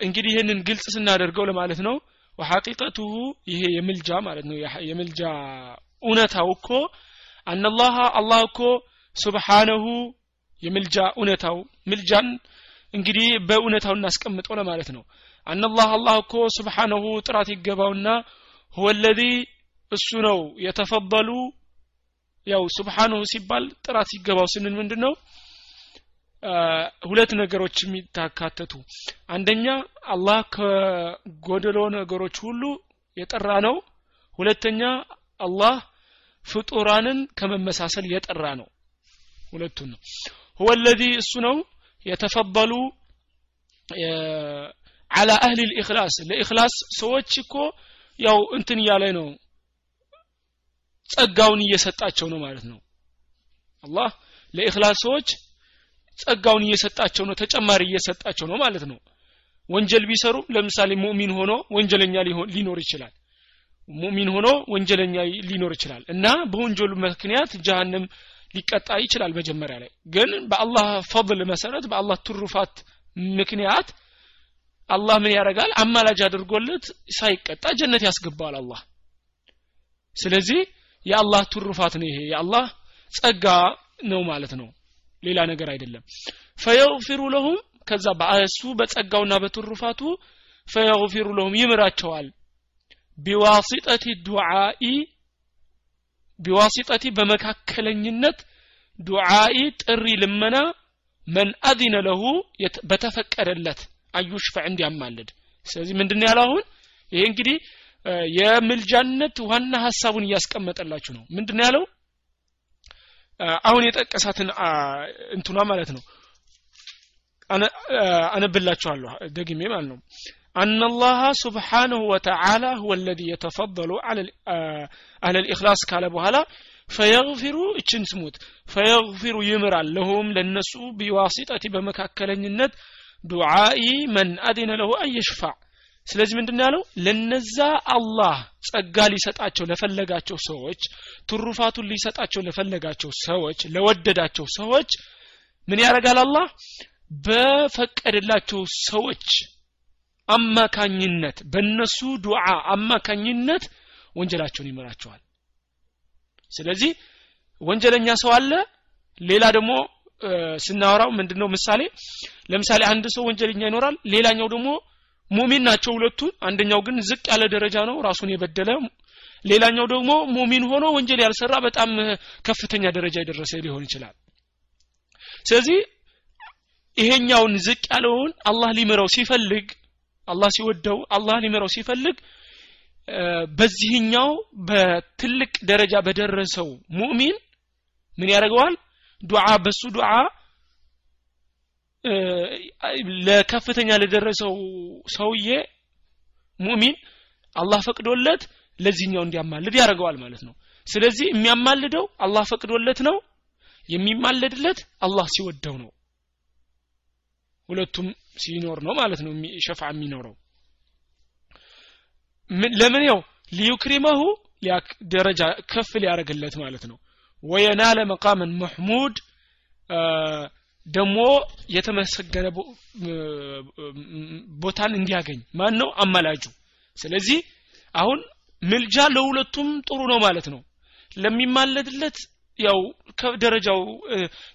እንግዲህ ይህንን ግልጽ ስናደርገው ለማለት ነው። ወሐቂቀቱሁ ይሄ የምልጃ ማለት ነው። የምልጃ እውነታው እኮ አነላህ አላህ እኮ ሱብሓነሁ የምልጃ እውነታው ምልጃን እንግዲህ በእውነታው እናስቀምጠው ለማለት ነው። አነላህ አላህ እኮ ስብሓነሁ ጥራት ይገባውና ሁወ ለዚ እሱ ነው የተፈበሉ። ያው ስብሓነሁ ሲባል ጥራት ይገባው ስንል ምንድን ነው ሁለት ነገሮች የሚታካተቱ። አንደኛ አላህ ከጎደሎ ነገሮች ሁሉ የጠራ ነው ሁለተኛ አላህ ፍጡራንን ከመመሳሰል የጠራ ነው። ሁለቱን ነው። ለዚ እሱ ነው። የተፈበሉ አላ አህሊ ልኢክላስ ለኢክላስ ሰዎች እኮ ያው እንትን እያለ ነው። ጸጋውን እየሰጣቸው ነው ማለት ነው። አላህ ለኢክላስ ሰዎች ጸጋውን እየሰጣቸው ነው ተጨማሪ እየሰጣቸው ነው ማለት ነው። ወንጀል ቢሰሩም ለምሳሌ ሙእሚን ሆኖ ወንጀለኛ ሊኖር ይችላል። ሙእሚን ሆኖ ወንጀለኛ ሊኖር ይችላል እና በወንጀሉ ምክንያት ጀሃነም ሊቀጣ ይችላል መጀመሪያ ላይ። ግን በአላህ ፈضል መሰረት በአላህ ትሩፋት ምክንያት አላህ ምን ያደርጋል? አማላጅ አድርጎለት ሳይቀጣ ጀነት ያስገባዋል አላህ። ስለዚህ የአላህ ትሩፋት ነው ይሄ። የአላህ ጸጋ ነው ማለት ነው ሌላ ነገር አይደለም። ፈየግፊሩ ለሁም ከዛ በእሱ በጸጋውና በትሩፋቱ ፈየግፊሩ ለሁም ይምራቸዋል። ቢዋሲጠቲ ዱዓኢ ቢዋሲጠቲ በመካከለኝነት ዱዓኢ ጥሪ ልመና መን አዚነ ለሁ በተፈቀደለት አዩሽፈዕ እንዲያማልድ ስለዚህ ምንድን ያለው አሁን? ይሄ እንግዲህ የምልጃነት ዋና ሀሳቡን እያስቀመጠላችሁ ነው። ምንድን ያለው አሁን የጠቀሳትን እንትኗ ማለት ነው አነብላችኋለሁ ደግሜ ማለት ነው أن الله سبحانه وتعالى هو الذي يتفضل على أهل الإخلاص قال بهلا فيغفر እችን ስሙት فيغفر ይምራል ለሁም ለነሱ ቢዋሲጠቲ በመካከለኝነት ዱዓኢ መን አዲነ ለሁ አየሽፋዕ ስለዚህ ምንድን ያለው? ለነዛ አላህ ጸጋ ሊሰጣቸው ለፈለጋቸው ሰዎች ትሩፋቱን ሊሰጣቸው ለፈለጋቸው ሰዎች ለወደዳቸው ሰዎች ምን ያደርጋል አላህ? በፈቀደላቸው ሰዎች አማካኝነት በእነሱ ዱዓ አማካኝነት ወንጀላቸውን ይመራቸዋል። ስለዚህ ወንጀለኛ ሰው አለ ሌላ ደግሞ ስናወራው ምንድነው ምሳሌ ለምሳሌ አንድ ሰው ወንጀለኛ ይኖራል ሌላኛው ደግሞ ሙሚን ናቸው ሁለቱን አንደኛው ግን ዝቅ ያለ ደረጃ ነው ራሱን የበደለ። ሌላኛው ደግሞ ሙሚን ሆኖ ወንጀል ያልሰራ በጣም ከፍተኛ ደረጃ የደረሰ ሊሆን ይችላል። ስለዚህ ይሄኛውን ዝቅ ያለውን አላህ ሊምረው ሲፈልግ አላህ ሲወደው አላህ ሊምረው ሲፈልግ በዚህኛው በትልቅ ደረጃ በደረሰው ሙእሚን ምን ያደርገዋል? ዱዓ በሱ ዱዓ ለከፍተኛ ለደረሰው ሰውዬ ሙእሚን አላህ ፈቅዶለት ለዚህኛው እንዲያማልድ ያደርገዋል ማለት ነው። ስለዚህ የሚያማልደው አላህ ፈቅዶለት ነው የሚማለድለት አላህ ሲወደው ነው። ሁለቱም ሲኖር ነው ማለት ነው ሸፋ የሚኖረው። ለምን ያው ሊዩክሪመሁ ደረጃ ከፍ ሊያደርግለት ማለት ነው። ወየናለ መቃመን መሕሙድ ደግሞ የተመሰገነ ቦታን እንዲያገኝ። ማን ነው አማላጁ። ስለዚህ አሁን ምልጃ ለሁለቱም ጥሩ ነው ማለት ነው። ለሚማለድለት ያው ከደረጃው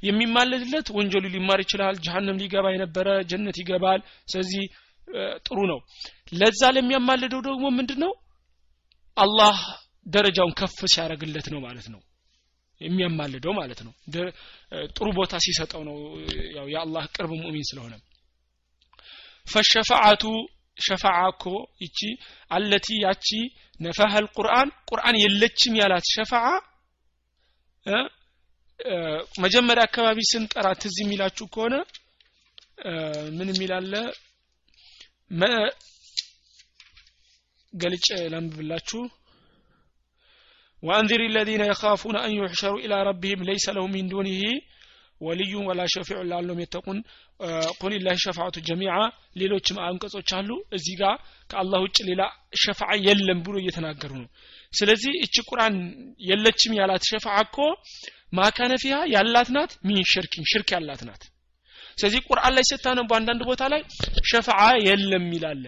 የሚማለድለት ወንጀሉ ሊማር ይችላል ጀሃነም ሊገባ የነበረ ጀነት ይገባል። ስለዚህ ጥሩ ነው። ለዛ ለሚያማልደው ደግሞ ምንድነው? አላህ ደረጃውን ከፍ ሲያደርግለት ነው ማለት ነው የሚያማልደው ማለት ነው። ጥሩ ቦታ ሲሰጠው ነው። ያው የአላህ ቅርብ ሙእሚን ስለሆነ ፈሸፋዓቱ ሸፋዓ እኮ ይቺ አለቲ ያቺ ነፋሃል ቁርአን ቁርአን የለችም ያላት ሸፋዓ መጀመሪያ አካባቢ ስንቀራ ትዝ የሚላችሁ ከሆነ ምን የሚላለ ገልጭ ላንብብላችሁ وأنذر الذين يخافون أن يحشروا إلى ربهم ليس لهم من دونه ولي ولا شفيع لعلهم يتقون قل الله شفاعة جميعا ሌሎችም አንቀጾች አሉ እዚህ ጋር ከአላህ ውጭ ሌላ ሸፋዓ የለም ብሎ እየተናገሩ ነው ስለዚህ እቺ ቁርአን የለችም ያላት ሸፋዓ እኮ ማካነ ፊሃ ያላት ናት ሚን ሽርኪን ሽርክ ያላት ናት ስለዚህ ቁርአን ላይ ስታነቡ አንዳንድ ቦታ ላይ ሸፋዓ የለም ይላለ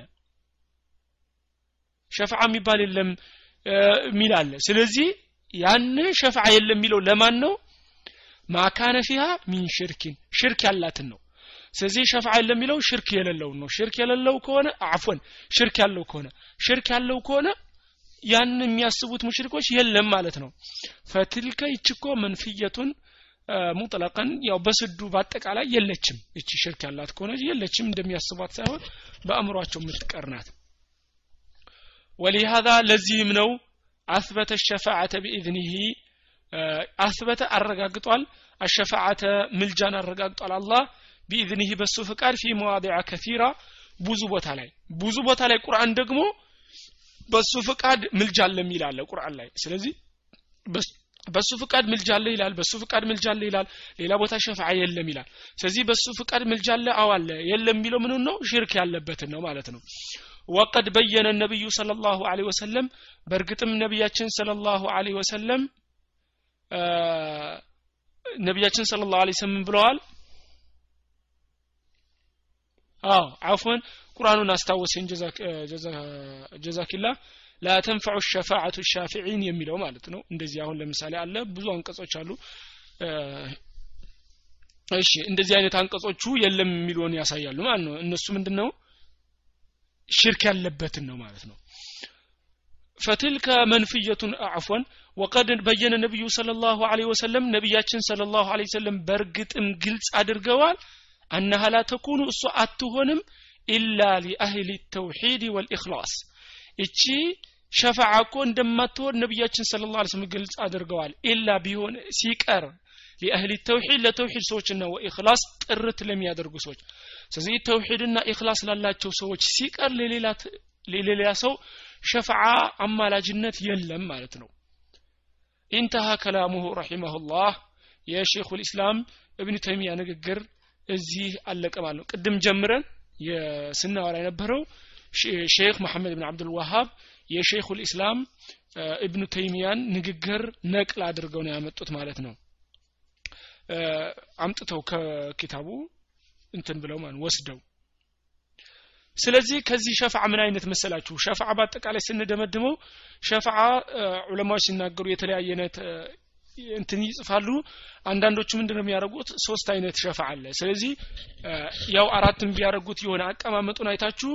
ሸፋዓ የሚባል የለም የሚል አለ። ስለዚህ ያን ሸፋዓ የለም የሚለው ለማን ነው? ማካነ ፊሃ ሚን ሽርኪን ሽርክ ያላትን ነው። ስለዚህ ሸፍዓ የለም የሚለው ሽርክ የሌለውን ነው። ሽርክ የሌለው ከሆነ አፎን ሽርክ ያለው ከሆነ ሽርክ ያለው ከሆነ ያን የሚያስቡት ሙሽሪኮች የለም ማለት ነው። ፈትልከ ይችኮ መንፍየቱን ሙጥለቀን ያው በስዱ በአጠቃላይ የለችም። እቺ ሽርክ ያላት ከሆነ የለችም እንደሚያስቧት ሳይሆን በአእምሯቸው የምትቀር ናት ወሊሃዛ ለዚህም ነው አስበተ ሸፋዓተ ቢኢዝኒሂ አስበተ አረጋግጧል። አሸፋዓተ ምልጃን አረጋግጧል። አላህ ቢኢዝኒሂ በሱ ፍቃድ ፊ መዋዲዓ ከሲራ ብዙ ቦታ ላይ ብዙ ቦታ ላይ ቁርአን ደግሞ በሱ ፍቃድ ምልጃ አለ የሚል ቁርአን ላይ። ስለዚህ በሱ ፍቃድ ምልጃ አለ ይላል በሱ ፍቃድ ምልጃ አለ ይላል ሌላ ቦታ ሸፍዓ የለም ይላል። ስለዚህ በሱ ፍቃድ ምልጃ አለ አዎ አለ። የለም የሚለው ምን ነው? ሽርክ ያለበትን ነው ማለት ነው ወቀድ በየነ ነቢዩ صلى الله عليه وسلم በእርግጥም ነቢያችን صلى الله عليه وسلم ነቢያችን صلى الله عليه وسلم ብለዋል አዎ አፎን ቁርአኑን አስታወሰኝ ጀዛኪላ ላ ተንፈዑ ሸፋዓቱ ሻፊዒን የሚለው ማለት ነው እንደዚህ አሁን ለምሳሌ አለ ብዙ አንቀጾች አሉ እሺ እንደዚህ አይነት አንቀጾቹ የለም የሚለውን ያሳያሉ ማለት ነው እነሱ ምንድነው ሽርክ ያለበትን ነው ማለት ነው فتلك منفية عفوا وقد بين النبي صلى الله عليه وسلم نبياتنا صلى الله عليه وسلم برقتم قلت أدرقوال أنها لا تكون أتهنم إلا لأهل التوحيد والإخلاص. إتشي شفاعة كون دمتون نبياتنا صلى الله عليه وسلم قلت أدرقوال إلا بيون سيكر ሊአህሊ ተውሒድ ለተውሒድ ሰዎችና ወኢክላስ ጥርት ለሚያደርጉ ሰዎች። ስለዚህ ተውሒድና ኢክላስ ላላቸው ሰዎች ሲቀር ለሌላ ሰው ሸፍዓ አማላጅነት የለም ማለት ነው። ኢንተሃ ከላሙሁ ረሒመሁላህ። የሼኹ ልእስላም እብን ተይሚያ ንግግር እዚህ አለቀ ነው። ቅድም ጀምረን የስናወራ የነበረው ሼክ መሐመድ ብን አብዱልዋሃብ የሼኹ ልእስላም እብኑ ተይሚያን ንግግር ነቅል አድርገው ነው ያመጡት ማለት ነው አምጥተው ከኪታቡ እንትን ብለው ማለት ወስደው። ስለዚህ ከዚህ ሸፍዓ ምን አይነት መሰላችሁ? ሸፍዓ በአጠቃላይ ስንደመድመው ሸፍዓ ዑለማዎች ሲናገሩ የተለያየ አይነት እንትን ይጽፋሉ። አንዳንዶቹ ምንድን ነው የሚያደርጉት? ሶስት አይነት ሸፍዓ አለ። ስለዚህ ያው አራትም ቢያደርጉት የሆነ አቀማመጡን አይታችሁ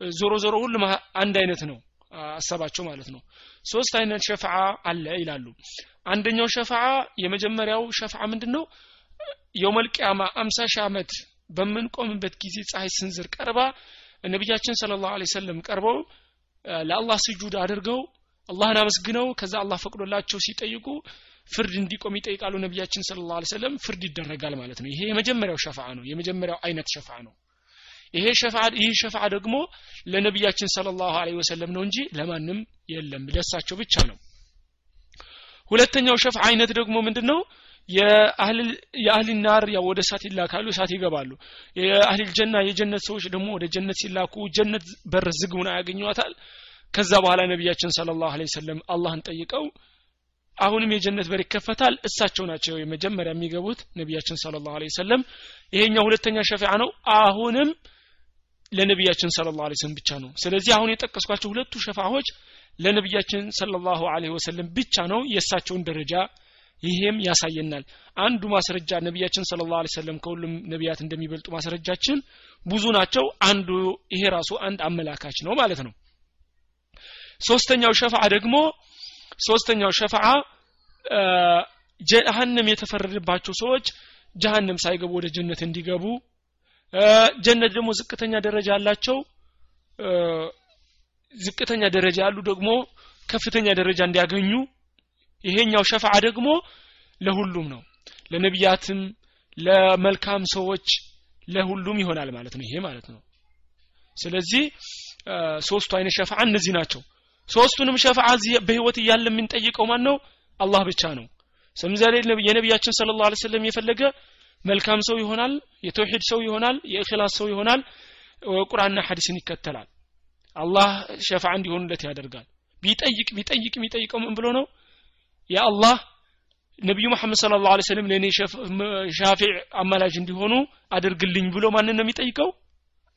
ዞሮ ዞሮ ሁሉም አንድ አይነት ነው አሰባቸው ማለት ነው ሶስት አይነት ሸፍዓ አለ ይላሉ። አንደኛው ሸፍዓ የመጀመሪያው ሸፍዓ ምንድን ነው የውመልቅያማ ሺህ ዓመት በምንቆምበት ጊዜ ፀሐይ ስንዝር ቀርባ ነቢያችን ስለ ላሁ ሰለም ቀርበው ለአላህ ስጁድ አድርገው አላህን አመስግነው ከዛ አላህ ፈቅዶላቸው ሲጠይቁ ፍርድ እንዲቆም ይጠይቃሉ ነቢያችን ስለ ላ ሰለም ፍርድ ይደረጋል ማለት ነው። ይሄ የመጀመሪያው ሸፍዓ ነው። የመጀመሪያው አይነት ሸፍዓ ነው ይሄ ሸፍዓ ይህ ሸፍዓ ደግሞ ለነቢያችን ሰለላሁ ዐለይሂ ወሰለም ነው እንጂ ለማንም የለም። ለሳቸው ብቻ ነው። ሁለተኛው ሸፍዓ አይነት ደግሞ ምንድነው? የአህል ናር ያው ወደ እሳት ይላካሉ እሳት ይገባሉ። የአህል ጀና የጀነት ሰዎች ደግሞ ወደ ጀነት ሲላኩ ጀነት በር ዝግ ሆና ያገኟታል ከዛ በኋላ ነቢያችን ሰለላሁ ዐለይሂ ወሰለም አላህን ጠይቀው አሁንም የጀነት በር ይከፈታል እሳቸው ናቸው የመጀመሪያ የሚገቡት ነቢያችን ሰለላሁ ዐለይሂ ወሰለም። ይሄኛው ሁለተኛ ሸፊዓ ነው። አሁንም ለነቢያችን ሰለላሁ ዐለይሂ ወሰለም ብቻ ነው። ስለዚህ አሁን የጠቀስኳቸው ሁለቱ ሸፋዎች ለነቢያችን ሰለላሁ ዐለይሂ ወሰለም ብቻ ነው። የእሳቸውን ደረጃ ይሄም ያሳየናል። አንዱ ማስረጃ ነቢያችን ሰለላሁ ዐለይሂ ወሰለም ከሁሉም ነቢያት እንደሚበልጡ ማስረጃችን ብዙ ናቸው። አንዱ ይሄ ራሱ አንድ አመላካች ነው ማለት ነው። ሶስተኛው ሸፋዓ ደግሞ ሶስተኛው ሸፋዓ ጀሃነም የተፈረደባቸው ሰዎች ጀሃነም ሳይገቡ ወደ ጀነት እንዲገቡ ጀነት ደግሞ ዝቅተኛ ደረጃ ያላቸው ዝቅተኛ ደረጃ ያሉ ደግሞ ከፍተኛ ደረጃ እንዲያገኙ ይሄኛው ሸፋዓ ደግሞ ለሁሉም ነው። ለነቢያትም ለመልካም ሰዎች ለሁሉም ይሆናል ማለት ነው። ይሄ ማለት ነው። ስለዚህ ሶስቱ አይነት ሸፋዓ እነዚህ ናቸው። ሶስቱንም ሸፋዓ በህይወት እያለ የምንጠይቀው ማን ነው? አላህ ብቻ ነው። ለምሳሌ የነቢያችን ስለ ላ ሰለም የፈለገ መልካም ሰው ይሆናል የተውሂድ ሰው ይሆናል የእክላስ ሰው ይሆናል ቁርአንና ሐዲስን ይከተላል። አላህ ሸፋዓ እንዲሆኑለት ያደርጋል። ቢጠይቅ ቢጠይቅ ቢጠይቀው ምን ብሎ ነው? የአላህ ነቢዩ መሐመድ ስለ ላሁ ሰለም ለእኔ ሻፊዕ አማላጅ እንዲሆኑ አድርግልኝ ብሎ ማንን ነው የሚጠይቀው?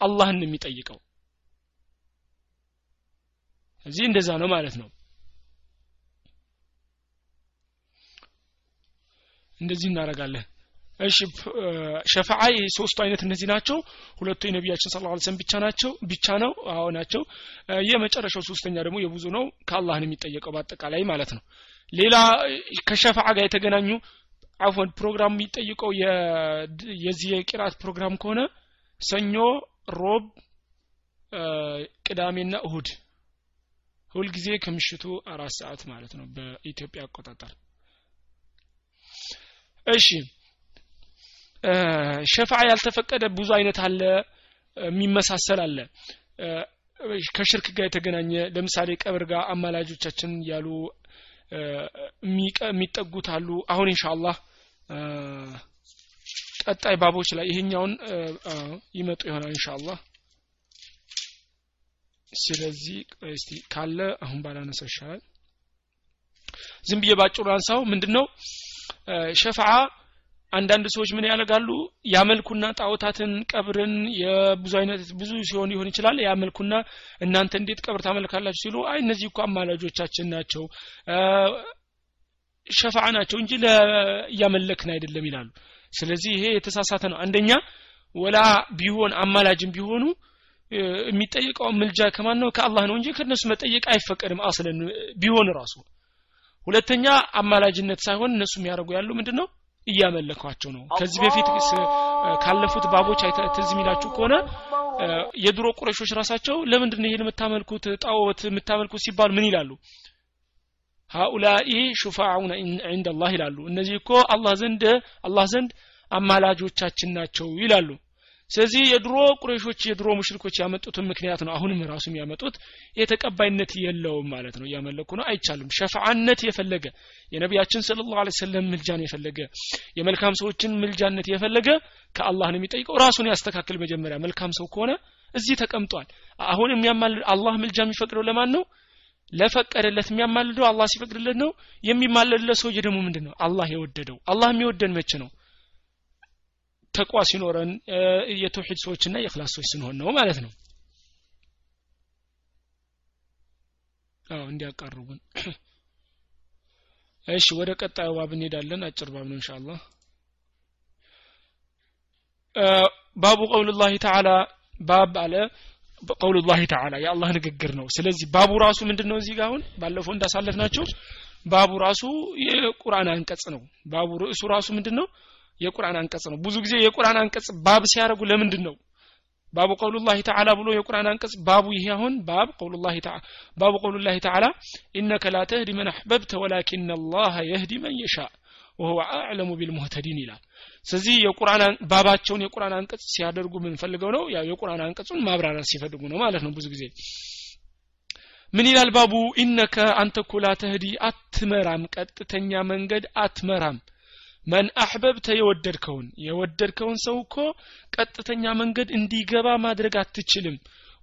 አላህን ነው የሚጠይቀው። እዚህ እንደዛ ነው ማለት ነው። እንደዚህ እናደርጋለን እሺ ሸፋዓ ሶስቱ አይነት እነዚህ ናቸው። ሁለቱ የነቢያችን ስለ ላ ብቻ ናቸው ብቻ ነው አዎ ናቸው። የመጨረሻው ሶስተኛ ደግሞ የብዙ ነው ከአላህ ነው የሚጠየቀው በአጠቃላይ ማለት ነው። ሌላ ከሸፋዓ ጋር የተገናኙ አፎን ፕሮግራም የሚጠይቀው የዚህ የቂራት ፕሮግራም ከሆነ ሰኞ ሮብ ቅዳሜና እሁድ ሁልጊዜ ከምሽቱ አራት ሰዓት ማለት ነው በኢትዮጵያ አቆጣጠር። እሺ ሸፋ ያልተፈቀደ ብዙ አይነት አለ የሚመሳሰል አለ። ከሽርክ ጋር የተገናኘ ለምሳሌ ቀብር ጋር አማላጆቻችን ያሉ የሚጠጉት አሉ። አሁን ኢንሻአላህ ቀጣይ ባቦች ላይ ይሄኛውን ይመጡ ይሆናል ኢንሻአላህ። ስለዚህ እስቲ ካለ አሁን ባላነሳው ይሻላል። ዝም ብዬ ባጭሩ አንሳው ምንድነው? ሸፋዓ አንዳንድ ሰዎች ምን ያደርጋሉ? ያመልኩና ጣዖታትን ቀብርን የብዙ አይነት ብዙ ሲሆን ይሆን ይችላል። ያመልኩና እናንተ እንዴት ቀብር ታመልካላችሁ ሲሉ አይ እነዚህ እኮ አማላጆቻችን ናቸው ሸፋዓ ናቸው እንጂ እያመለክን አይደለም ይላሉ። ስለዚህ ይሄ የተሳሳተ ነው። አንደኛ ወላ ቢሆን አማላጅም ቢሆኑ የሚጠየቀው ምልጃ ከማን ነው? ከአላህ ነው እንጂ ከነሱ መጠየቅ አይፈቀድም አስለን ቢሆን ራሱ። ሁለተኛ አማላጅነት ሳይሆን እነሱ የሚያደርጉ ያሉ ምንድን ነው እያመለኳቸው ነው። ከዚህ በፊት ካለፉት ባቦች ትዝ የሚላችሁ ከሆነ የድሮ ቁረሾች ራሳቸው ለምንድን ይሄን የምታመልኩት? ጣዖት የምታመልኩት ሲባል ምን ይላሉ? ሃኡላኢ ሹፋዑነ ዒንደላህ ይላሉ። እነዚህ እኮ አላህ ዘንድ አላህ ዘንድ አማላጆቻችን ናቸው ይላሉ ስለዚህ የድሮ ቁረሾች የድሮ ሙሽሪኮች ያመጡትን ምክንያት ነው አሁንም ራሱ የሚያመጡት የተቀባይነት የለውም ማለት ነው። እያመለኩ ነው። አይቻልም። ሸፋዓነት የፈለገ የነቢያችን ስለ ላሁ ሰለም ምልጃን የፈለገ የመልካም ሰዎችን ምልጃነት የፈለገ ከአላህ ነው የሚጠይቀው። ራሱን ያስተካክል መጀመሪያ። መልካም ሰው ከሆነ እዚህ ተቀምጧል። አሁን የሚያማልድ አላህ ምልጃ የሚፈቅደው ለማን ነው? ለፈቀደለት የሚያማልደው አላህ ሲፈቅድለት ነው። የሚማለድለት ሰውዬ ደግሞ ምንድን ነው? አላህ የወደደው። አላህ የሚወደን መች ነው ተቋ ሲኖረን የተውሂድ ሰዎችና የክላስ ሰዎች ስንሆን ነው ማለት ነው። አዎ እንዲያቃርቡን እሺ ወደ ቀጣዩ ባብ እንሄዳለን። አጭር ባብ ነው ኢንሻአላህ። ባቡ ቀውልላህ ተዓላ ባብ አለ። ቀውሉላህ ተዓላ የአላህ ንግግር ነው። ስለዚህ ባቡ ራሱ ምንድነው እዚህ ጋር አሁን? ባለፈው እንዳሳለፍናቸው ባቡ ራሱ የቁርአን አንቀጽ ነው። ባቡ ርዕሱ ራሱ ምንድነው የቁርአን አንቀጽ ነው። ብዙ ጊዜ የቁርአን አንቀጽ ባብ ሲያደርጉ ለምንድን ነው? ባቡ ቀውሉላህ ተዓላ ብሎ የቁርአን አንቀጽ ባቡ ይሄ አሁን ባብ ቀውሉላህ ተዓላ ባቡ ቀውሉላህ ተዓላ ኢነከ ላ ተህዲ መን አሕበብተ ወላኪን አላህ የህዲ መን የሻ ወሁወ አዕለሙ ቢልሙህተዲን ይላል። ስለዚህ የቁርአን ባባቸውን የቁርአን አንቀጽ ሲያደርጉ ምን ፈልገው ነው። ያው የቁርአን አንቀጹን ማብራራት ሲፈልጉ ነው ማለት ነው ብዙ ጊዜ። ምን ይላል ባቡ? ኢነከ አንተ እኮ ተህዲ አትመራም ቀጥተኛ መንገድ አትመራም መን አሕበብተ የወደድከውን። የወደድከውን ሰው እኮ ቀጥተኛ መንገድ እንዲገባ ማድረግ አትችልም።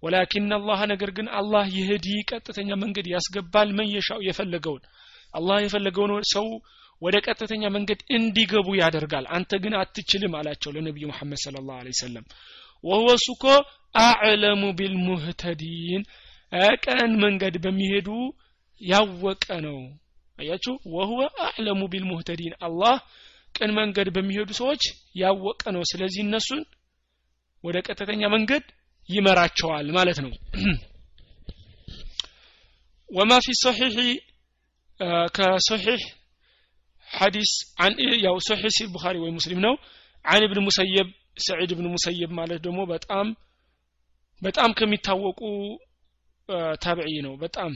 ወላኪን አላህ ነገር ግን አላህ ይህዲ ቀጥተኛ መንገድ ያስገባል መን የሻው የፈለገውን። አላህ የፈለገውን ሰው ወደ ቀጥተኛ መንገድ እንዲገቡ ያደርጋል። አንተ ግን አትችልም አላቸው ለነቢዩ መሐመድ ስለ ላሁ ለ ሰለም ወህወ እሱ እኮ አዕለሙ ቢልሙህተዲን ቀን መንገድ በሚሄዱ ያወቀ ነው። አያችሁ? ወህወ አዕለሙ ቢልሙህተዲን። አላህ ቅን መንገድ በሚሄዱ ሰዎች ያወቀ ነው። ስለዚህ እነሱን ወደ ቀጥተኛ መንገድ ይመራቸዋል ማለት ነው። ወማ ፊ ሰሒሒ ከሰሒሕ ሐዲስ ያው ሰሒሕ ሲል ቡኻሪ ወይ ሙስሊም ነው። አን ብን ሙሰየብ ሰዒድ ብን ሙሰየብ ማለት ደግሞ በጣም በጣም ከሚታወቁ ታብዒ ነው። በጣም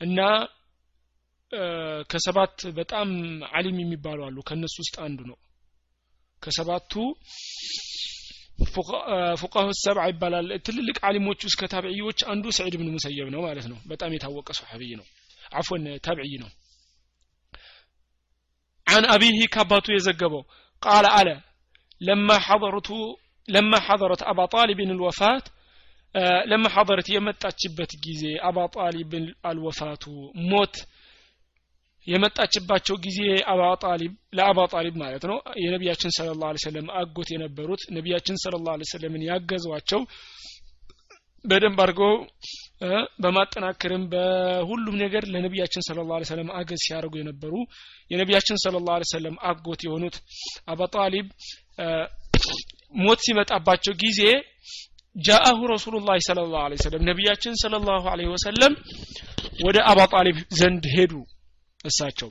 እና ከሰባት በጣም አሊም የሚባሉ አሉ። ከነሱ ውስጥ አንዱ ነው። ከሰባቱ ፉቃሁ ሰብዓ ይባላል። ትልልቅ አሊሞች ውስጥ ከታብዕዮች አንዱ ስዒድ ብን ሙሰየብ ነው ማለት ነው። በጣም የታወቀ ሶሐብይ ነው። አፎን ታብዕይ ነው። عن أبيه كاباتو يزقبو قال ألا لما حضرته لما حضرت أبا طالب الوفاة لما حضرت يمتات شبت جيزي أبا የመጣችባቸው ጊዜ ለአባ ጣሊብ ማለት ነው። የነቢያችን ስለ ላ ሰለም አጎት የነበሩት ነቢያችን ስለ ላ ሰለምን ያገዟቸው በደንብ አድርገው በማጠናከርም በሁሉም ነገር ለነቢያችን ስለ ላ ሰለም አገዝ ሲያደርጉ የነበሩ የነቢያችን ስለ ላ ሰለም አጎት የሆኑት አባ ጣሊብ ሞት ሲመጣባቸው ጊዜ ጃአሁ ረሱሉላህ ስለ ላሁ ሰለም ነቢያችን ስለ ላሁ ወሰለም ወደ አባ ጣሊብ ዘንድ ሄዱ እሳቸው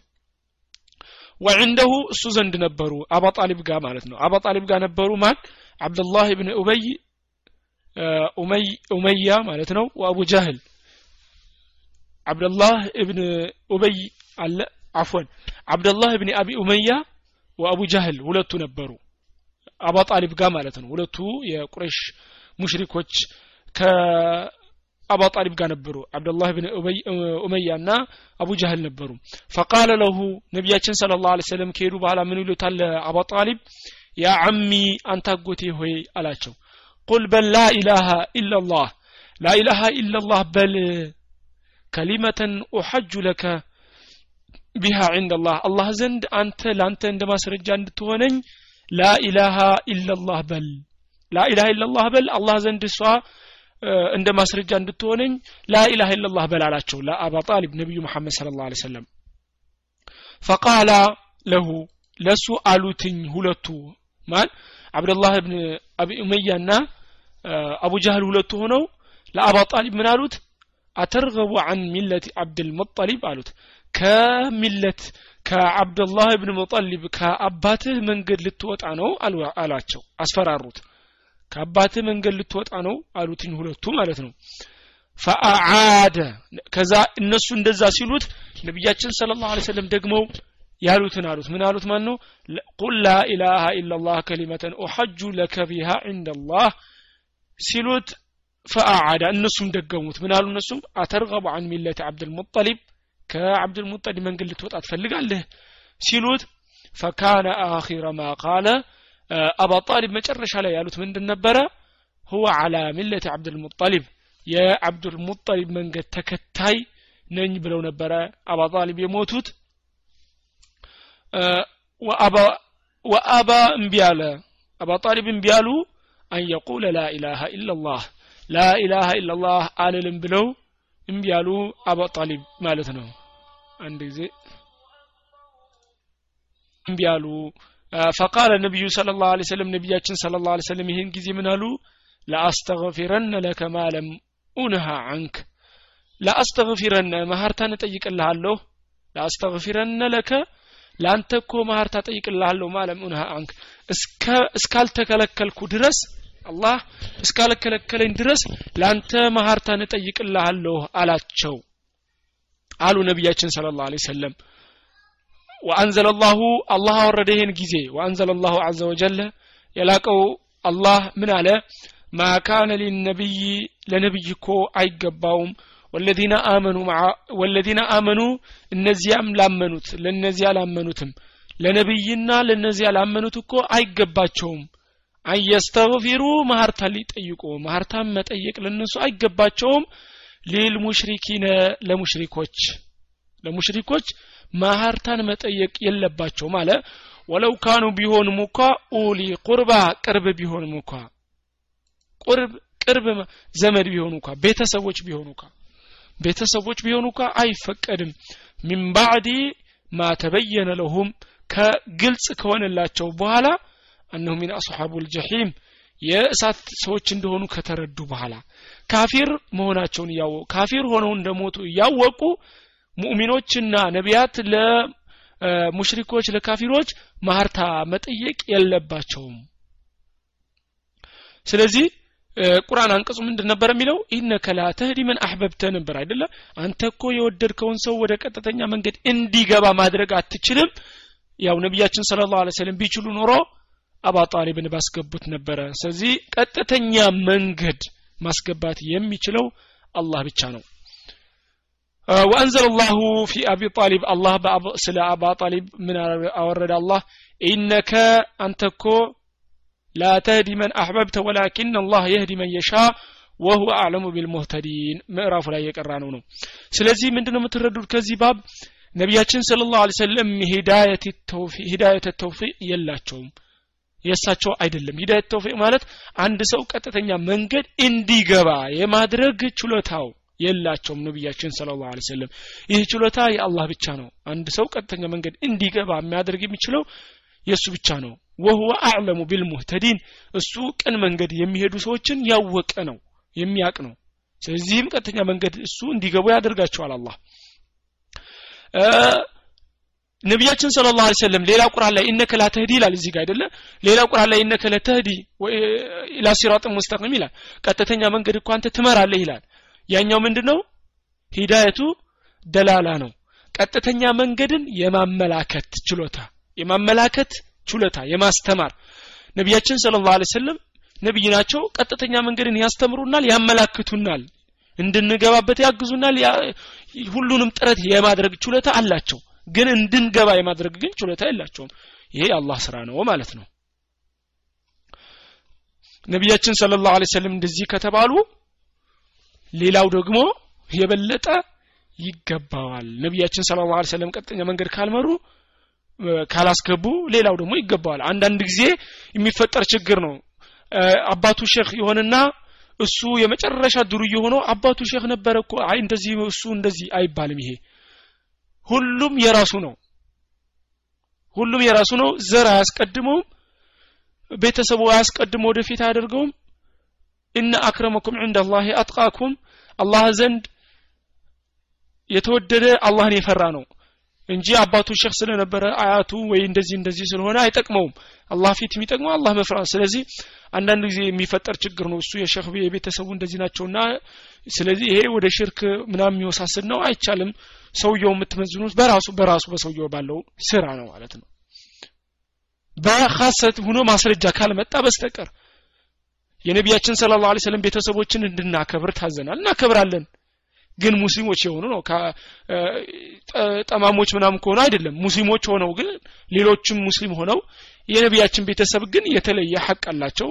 ወዕንደሁ እሱ ዘንድ ነበሩ። አባ ጣሊብ ጋር ማለት ነው። አባ ጣሊብ ጋር ነበሩ ማን? አብዱላህ ብን ኡበይ ኡመያ ማለት ነው። ወአቡ ጃህል። አብደላህ እብን ኡበይ አለ። አፎን አብደላህ እብን አቢ ኡመያ ወአቡ ጃህል ሁለቱ ነበሩ። አባ ጣሊብ ጋር ማለት ነው። ሁለቱ የቁረሽ ሙሽሪኮች ከአባ ጣሊብ ጋር ነበሩ። አብደላህ ብን ኡመያ እና አቡ ጃህል ነበሩ። ፈቃለ ለሁ ነቢያችን ስለ ላሁ ሰለም ከሄዱ በኋላ ምን ይሉታል አባ ጣሊብ ያ አሚ አንተ አጎቴ ሆይ አላቸው። ቁል በል ላ ኢላሃ ኢላላህ ላ ኢላሃ ኢላላህ በል ከሊመተን ኡሐጁ ለከ ቢሃ ዒንደላህ አላህ ዘንድ አንተ ለአንተ እንደ ማስረጃ እንድትሆነኝ ላኢላሃ ኢላላህ በል ላኢላሃ ኢላላህ በል አላህ ዘንድ እሷ እንደ ማስረጃ እንድትሆነኝ ላኢላሃ ኢላላህ በል አላቸው። ለአባ ጣሊብ ነቢዩ መሐመድ ስለ ላ ሰለም ፈቃላ ለሁ ለሱ አሉትኝ ሁለቱ ማን አብደላህ ብን አቢ ኡመያ ና አቡ ጃህል ሁለቱ ሆነው ለአባ ጣሊብ ምን አሉት? አተርገቡ አን ሚለት አብድልሙጠሊብ አሉት። ከሚለት ከአብደላህ ብን ሙጠሊብ ከአባትህ መንገድ ልትወጣ ነው አሏቸው። አስፈራሩት ከአባትህ መንገድ ልትወጣ ነው አሉትኝ ሁለቱ ማለት ነው። ፈአዓደ ከዛ እነሱ እንደዛ ሲሉት ነቢያችን ስለ ላሁ ሰለም ደግመው ያሉትን አሉት። ምን አሉት? ማን ነው ቁል ላ ኢላሃ ኢላላህ ከሊመተን ኡሐጁ ለከ ቢሃ ዒንደላህ ሲሉት ፈአዓዳ እነሱም ደገሙት። ምን አሉ እነሱም? አተርገቡ አን ሚለት አብድልሙጠሊብ ከአብድልሙጠሊብ መንገድ ልትወጣ ትፈልጋለህ? ሲሉት ፈካነ አኺረ ማ ቃለ አባ ጣሊብ መጨረሻ ላይ ያሉት ምንድን ነበረ? ሁወ አላ ሚለት አብድልሙጠሊብ የአብዱልሙጠሊብ መንገድ ተከታይ ነኝ ብለው ነበረ አባ ጣሊብ የሞቱት። ወአባ እምቢ አለ። አባ ጣሊብ እምቢ አሉ። አን የቁለ ላ ኢላሃ ኢላላህ ላ ኢላሃ ኢላላህ አልልም ብለው እምቢ ያሉ አባ ጣሊብ ማለት ነው። አንድ ጊዜ እምቢ ያሉ ፈቃለ ነቢዩ ስለ ላሁ ለ ሰለም ነቢያችን ስለ ላሁ ሰለም ይህን ጊዜ ምን አሉ? ለአስተግፊረነ ለከ ማለም ኡንሃ አንክ ለአስተግፊረነ ማህርታን እጠይቅልሃለሁ። ለአስተግፊረነ ለከ ለአንተ እኮ ማህርታ ጠይቅልሃለሁ ማለም ኡንሃ አንክ እስካልተከለከልኩ ድረስ አላህ እስካልከለከለኝ ድረስ ለአንተ ማህርታን እጠይቅልሃለሁ አላቸው አሉ ነቢያችን ስለ ላሁ ሰለም ወአንዘለ ላሁ አላህ አወረደ ይህን ጊዜ ወአንዘለ ላሁ አዘ ወጀለ የላቀው አላህ ምን አለ? ማ ካነ ሊነቢይ ለነቢይ እኮ አይገባውም። ወለዚነ አመኑ ወለዚነ አመኑ እነዚያም ላመኑት ለእነዚያ ላመኑትም ለነቢይና ለእነዚያ ላመኑት እኮ አይገባቸውም። አየስተግፊሩ ማህርታ ሊጠይቁ ማህርታን መጠየቅ ለነሱ አይገባቸውም። ሊልሙሽሪኪነ ለሙሽሪኮች ለሙሽሪኮች ማህርታን መጠየቅ የለባቸው ማለ ወለው ካኑ ቢሆንም እንኳ ኡሊ ቁርባ ቅርብ ቢሆንም እንኳ ቁርብ ቅርብ ዘመድ ቢሆኑ እንኳ ቤተሰቦች ቢሆኑ እንኳ ቤተሰቦች ቢሆኑ እንኳ አይፈቀድም። ሚን ባዕዲ ማ ተበየነ ለሁም ከግልጽ ከሆነላቸው በኋላ እነሁ ሚን አስሓቡ ልጀሒም የእሳት ሰዎች እንደሆኑ ከተረዱ በኋላ ካፊር መሆናቸውን እያወቁ ካፊር ሆነው እንደሞቱ እያወቁ ሙእሚኖችና ነቢያት ለሙሽሪኮች ለካፊሮች ማህርታ መጠየቅ የለባቸውም። ስለዚህ ቁርአን አንቀጹ ምንድን ነበር የሚለው? ኢነከ ላ ተህዲ መን አሕበብተ ነበር አይደለ? አንተ እኮ የወደድከውን ሰው ወደ ቀጥተኛ መንገድ እንዲገባ ማድረግ አትችልም። ያው ነቢያችን ስለ ላሁ ሰለም ቢችሉ ኖሮ አባ ጣሊብን ባስገቡት ነበረ። ስለዚህ ቀጥተኛ መንገድ ማስገባት የሚችለው አላህ ብቻ ነው ወአንዘለ ላሁ ፊ አቢ ጣሊብ አላህ ስለ አባ ጣሊብ ምን አወረደ አላህ? ኢነከ አንተ እኮ ላ ተህዲ መን አሕበብተ ወላኪን አላህ የህዲ መን የሻ ወሁወ አዕለሙ ቢልሙህተዲን። ምዕራፉ ላይ የቀራ ነው። ነው ስለዚህ ምንድነው የምትረዱት ከዚህ ባብ? ነቢያችን ስለ ላሁ ሰለም ሂዳየት ተውፊቅ የላቸውም። የእሳቸው አይደለም። ሂዳየት ተውፊቅ ማለት አንድ ሰው ቀጥተኛ መንገድ እንዲገባ የማድረግ ችሎታው የላቸውም ነቢያችን ስለ ላሁ ሰለም ይህ ችሎታ የአላህ ብቻ ነው። አንድ ሰው ቀጥተኛ መንገድ እንዲገባ የሚያደርግ የሚችለው የእሱ ብቻ ነው። ወሁወ አዕለሙ ቢልሙህተዲን እሱ ቅን መንገድ የሚሄዱ ሰዎችን ያወቀ ነው የሚያቅ ነው። ስለዚህም ቀጥተኛ መንገድ እሱ እንዲገቡ ያደርጋቸዋል አላህ። ነቢያችን ስለ ላሁ ሰለም ሌላ ቁርአን ላይ ኢነከ ላ ተህዲ ይላል እዚህ ጋር አይደለ? ሌላ ቁርአን ላይ ኢነከ ለተህዲ ኢላ ሲራጥ ሙስተቂም ይላል። ቀጥተኛ መንገድ እኮ አንተ ትመራለህ ይላል ያኛው ምንድነው? ሂዳየቱ ደላላ ነው። ቀጥተኛ መንገድን የማመላከት ችሎታ የማመላከት ችሎታ የማስተማር። ነቢያችን ስለ ላሁ ሰለም ነቢይ ናቸው ቀጥተኛ መንገድን ያስተምሩናል ያመላክቱናል እንድንገባበት ያግዙናል ሁሉንም ጥረት የማድረግ ችሎታ አላቸው። ግን እንድንገባ የማድረግ ግን ችሎታ የላቸውም። ይሄ የአላህ ስራ ነው ማለት ነው። ነቢያችን ስለ ላሁ ሰለም እንደዚህ ከተባሉ ሌላው ደግሞ የበለጠ ይገባዋል። ነቢያችን ስለ ላሁ ሰለም ቀጥተኛ መንገድ ካልመሩ ካላስገቡ ሌላው ደግሞ ይገባዋል። አንዳንድ ጊዜ የሚፈጠር ችግር ነው። አባቱ ሼክ የሆነና እሱ የመጨረሻ ዱርዬ ሆኖ አባቱ ሼክ ነበረ እኮ አይ እንደዚህ እሱ እንደዚህ አይባልም ይሄ። ሁሉም የራሱ ነው። ሁሉም የራሱ ነው። ዘር አያስቀድመውም ቤተሰቡ አያስቀድመ ወደፊት አያደርገውም እነ አክረመኩም ዕንደ አላህ አጥቃኩም አላህ ዘንድ የተወደደ አላህን የፈራ ነው እንጂ አባቱ ሼክ ስለነበረ አያቱ ወይ እንደዚህ እንደዚህ ስለሆነ አይጠቅመውም። አላህ ፊት የሚጠቅመው አላህ መፍራት። ስለዚህ አንዳንድ ጊዜ የሚፈጠር ችግር ነው። እሱ የሼክ የቤተሰቡ እንደዚህ ናቸውና ስለዚህ ይሄ ወደ ሽርክ ምናምን የሚወሳስድ ነው። አይቻልም። ሰውየው የምትመዝኑት በራሱ በራሱ በሰውየው ባለው ስራ ነው ማለት ነው። በሐሰት ሆኖ ማስረጃ ካልመጣ በስተቀር የነቢያችን ስለ ላሁ ሰለም ቤተሰቦችን እንድናከብር ታዘናል። እናከብራለን። ግን ሙስሊሞች የሆኑ ነው። ጠማሞች ምናምን ከሆኑ አይደለም። ሙስሊሞች ሆነው ግን ሌሎችም ሙስሊም ሆነው የነቢያችን ቤተሰብ ግን የተለየ ሐቅ አላቸው።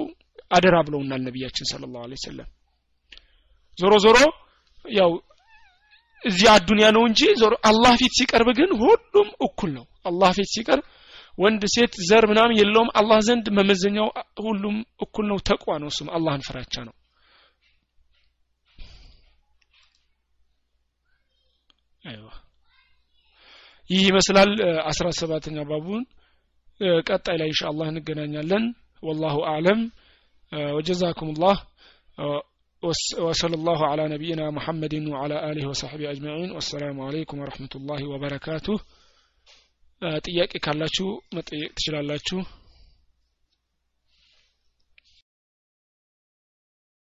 አደራ ብለውናል ነቢያችን ስለ ላሁ ሰለም ዞሮ ዞሮ ያው እዚህ አዱንያ ነው እንጂ ዞሮ አላህ ፊት ሲቀርብ ግን ሁሉም እኩል ነው። አላህ ፊት ሲቀርብ ወንድ ሴት ዘር ምናምን የለውም አላህ ዘንድ መመዘኛው ሁሉም እኩል ነው ተቋ ነው እሱም አላህን ፍራቻ ነው አይዋ ይህ ይመስላል አስራ ሰባተኛ ባቡን ቀጣይ ላይ ኢንሻአላህ እንገናኛለን ወላሁ አዕለም وجزاكم الله وصلى الله على نبينا محمد وعلى آله وصحبه أجمعين والسلام عليكم ورحمة الله وبركاته ጥያቄ ካላችሁ መጠየቅ ትችላላችሁ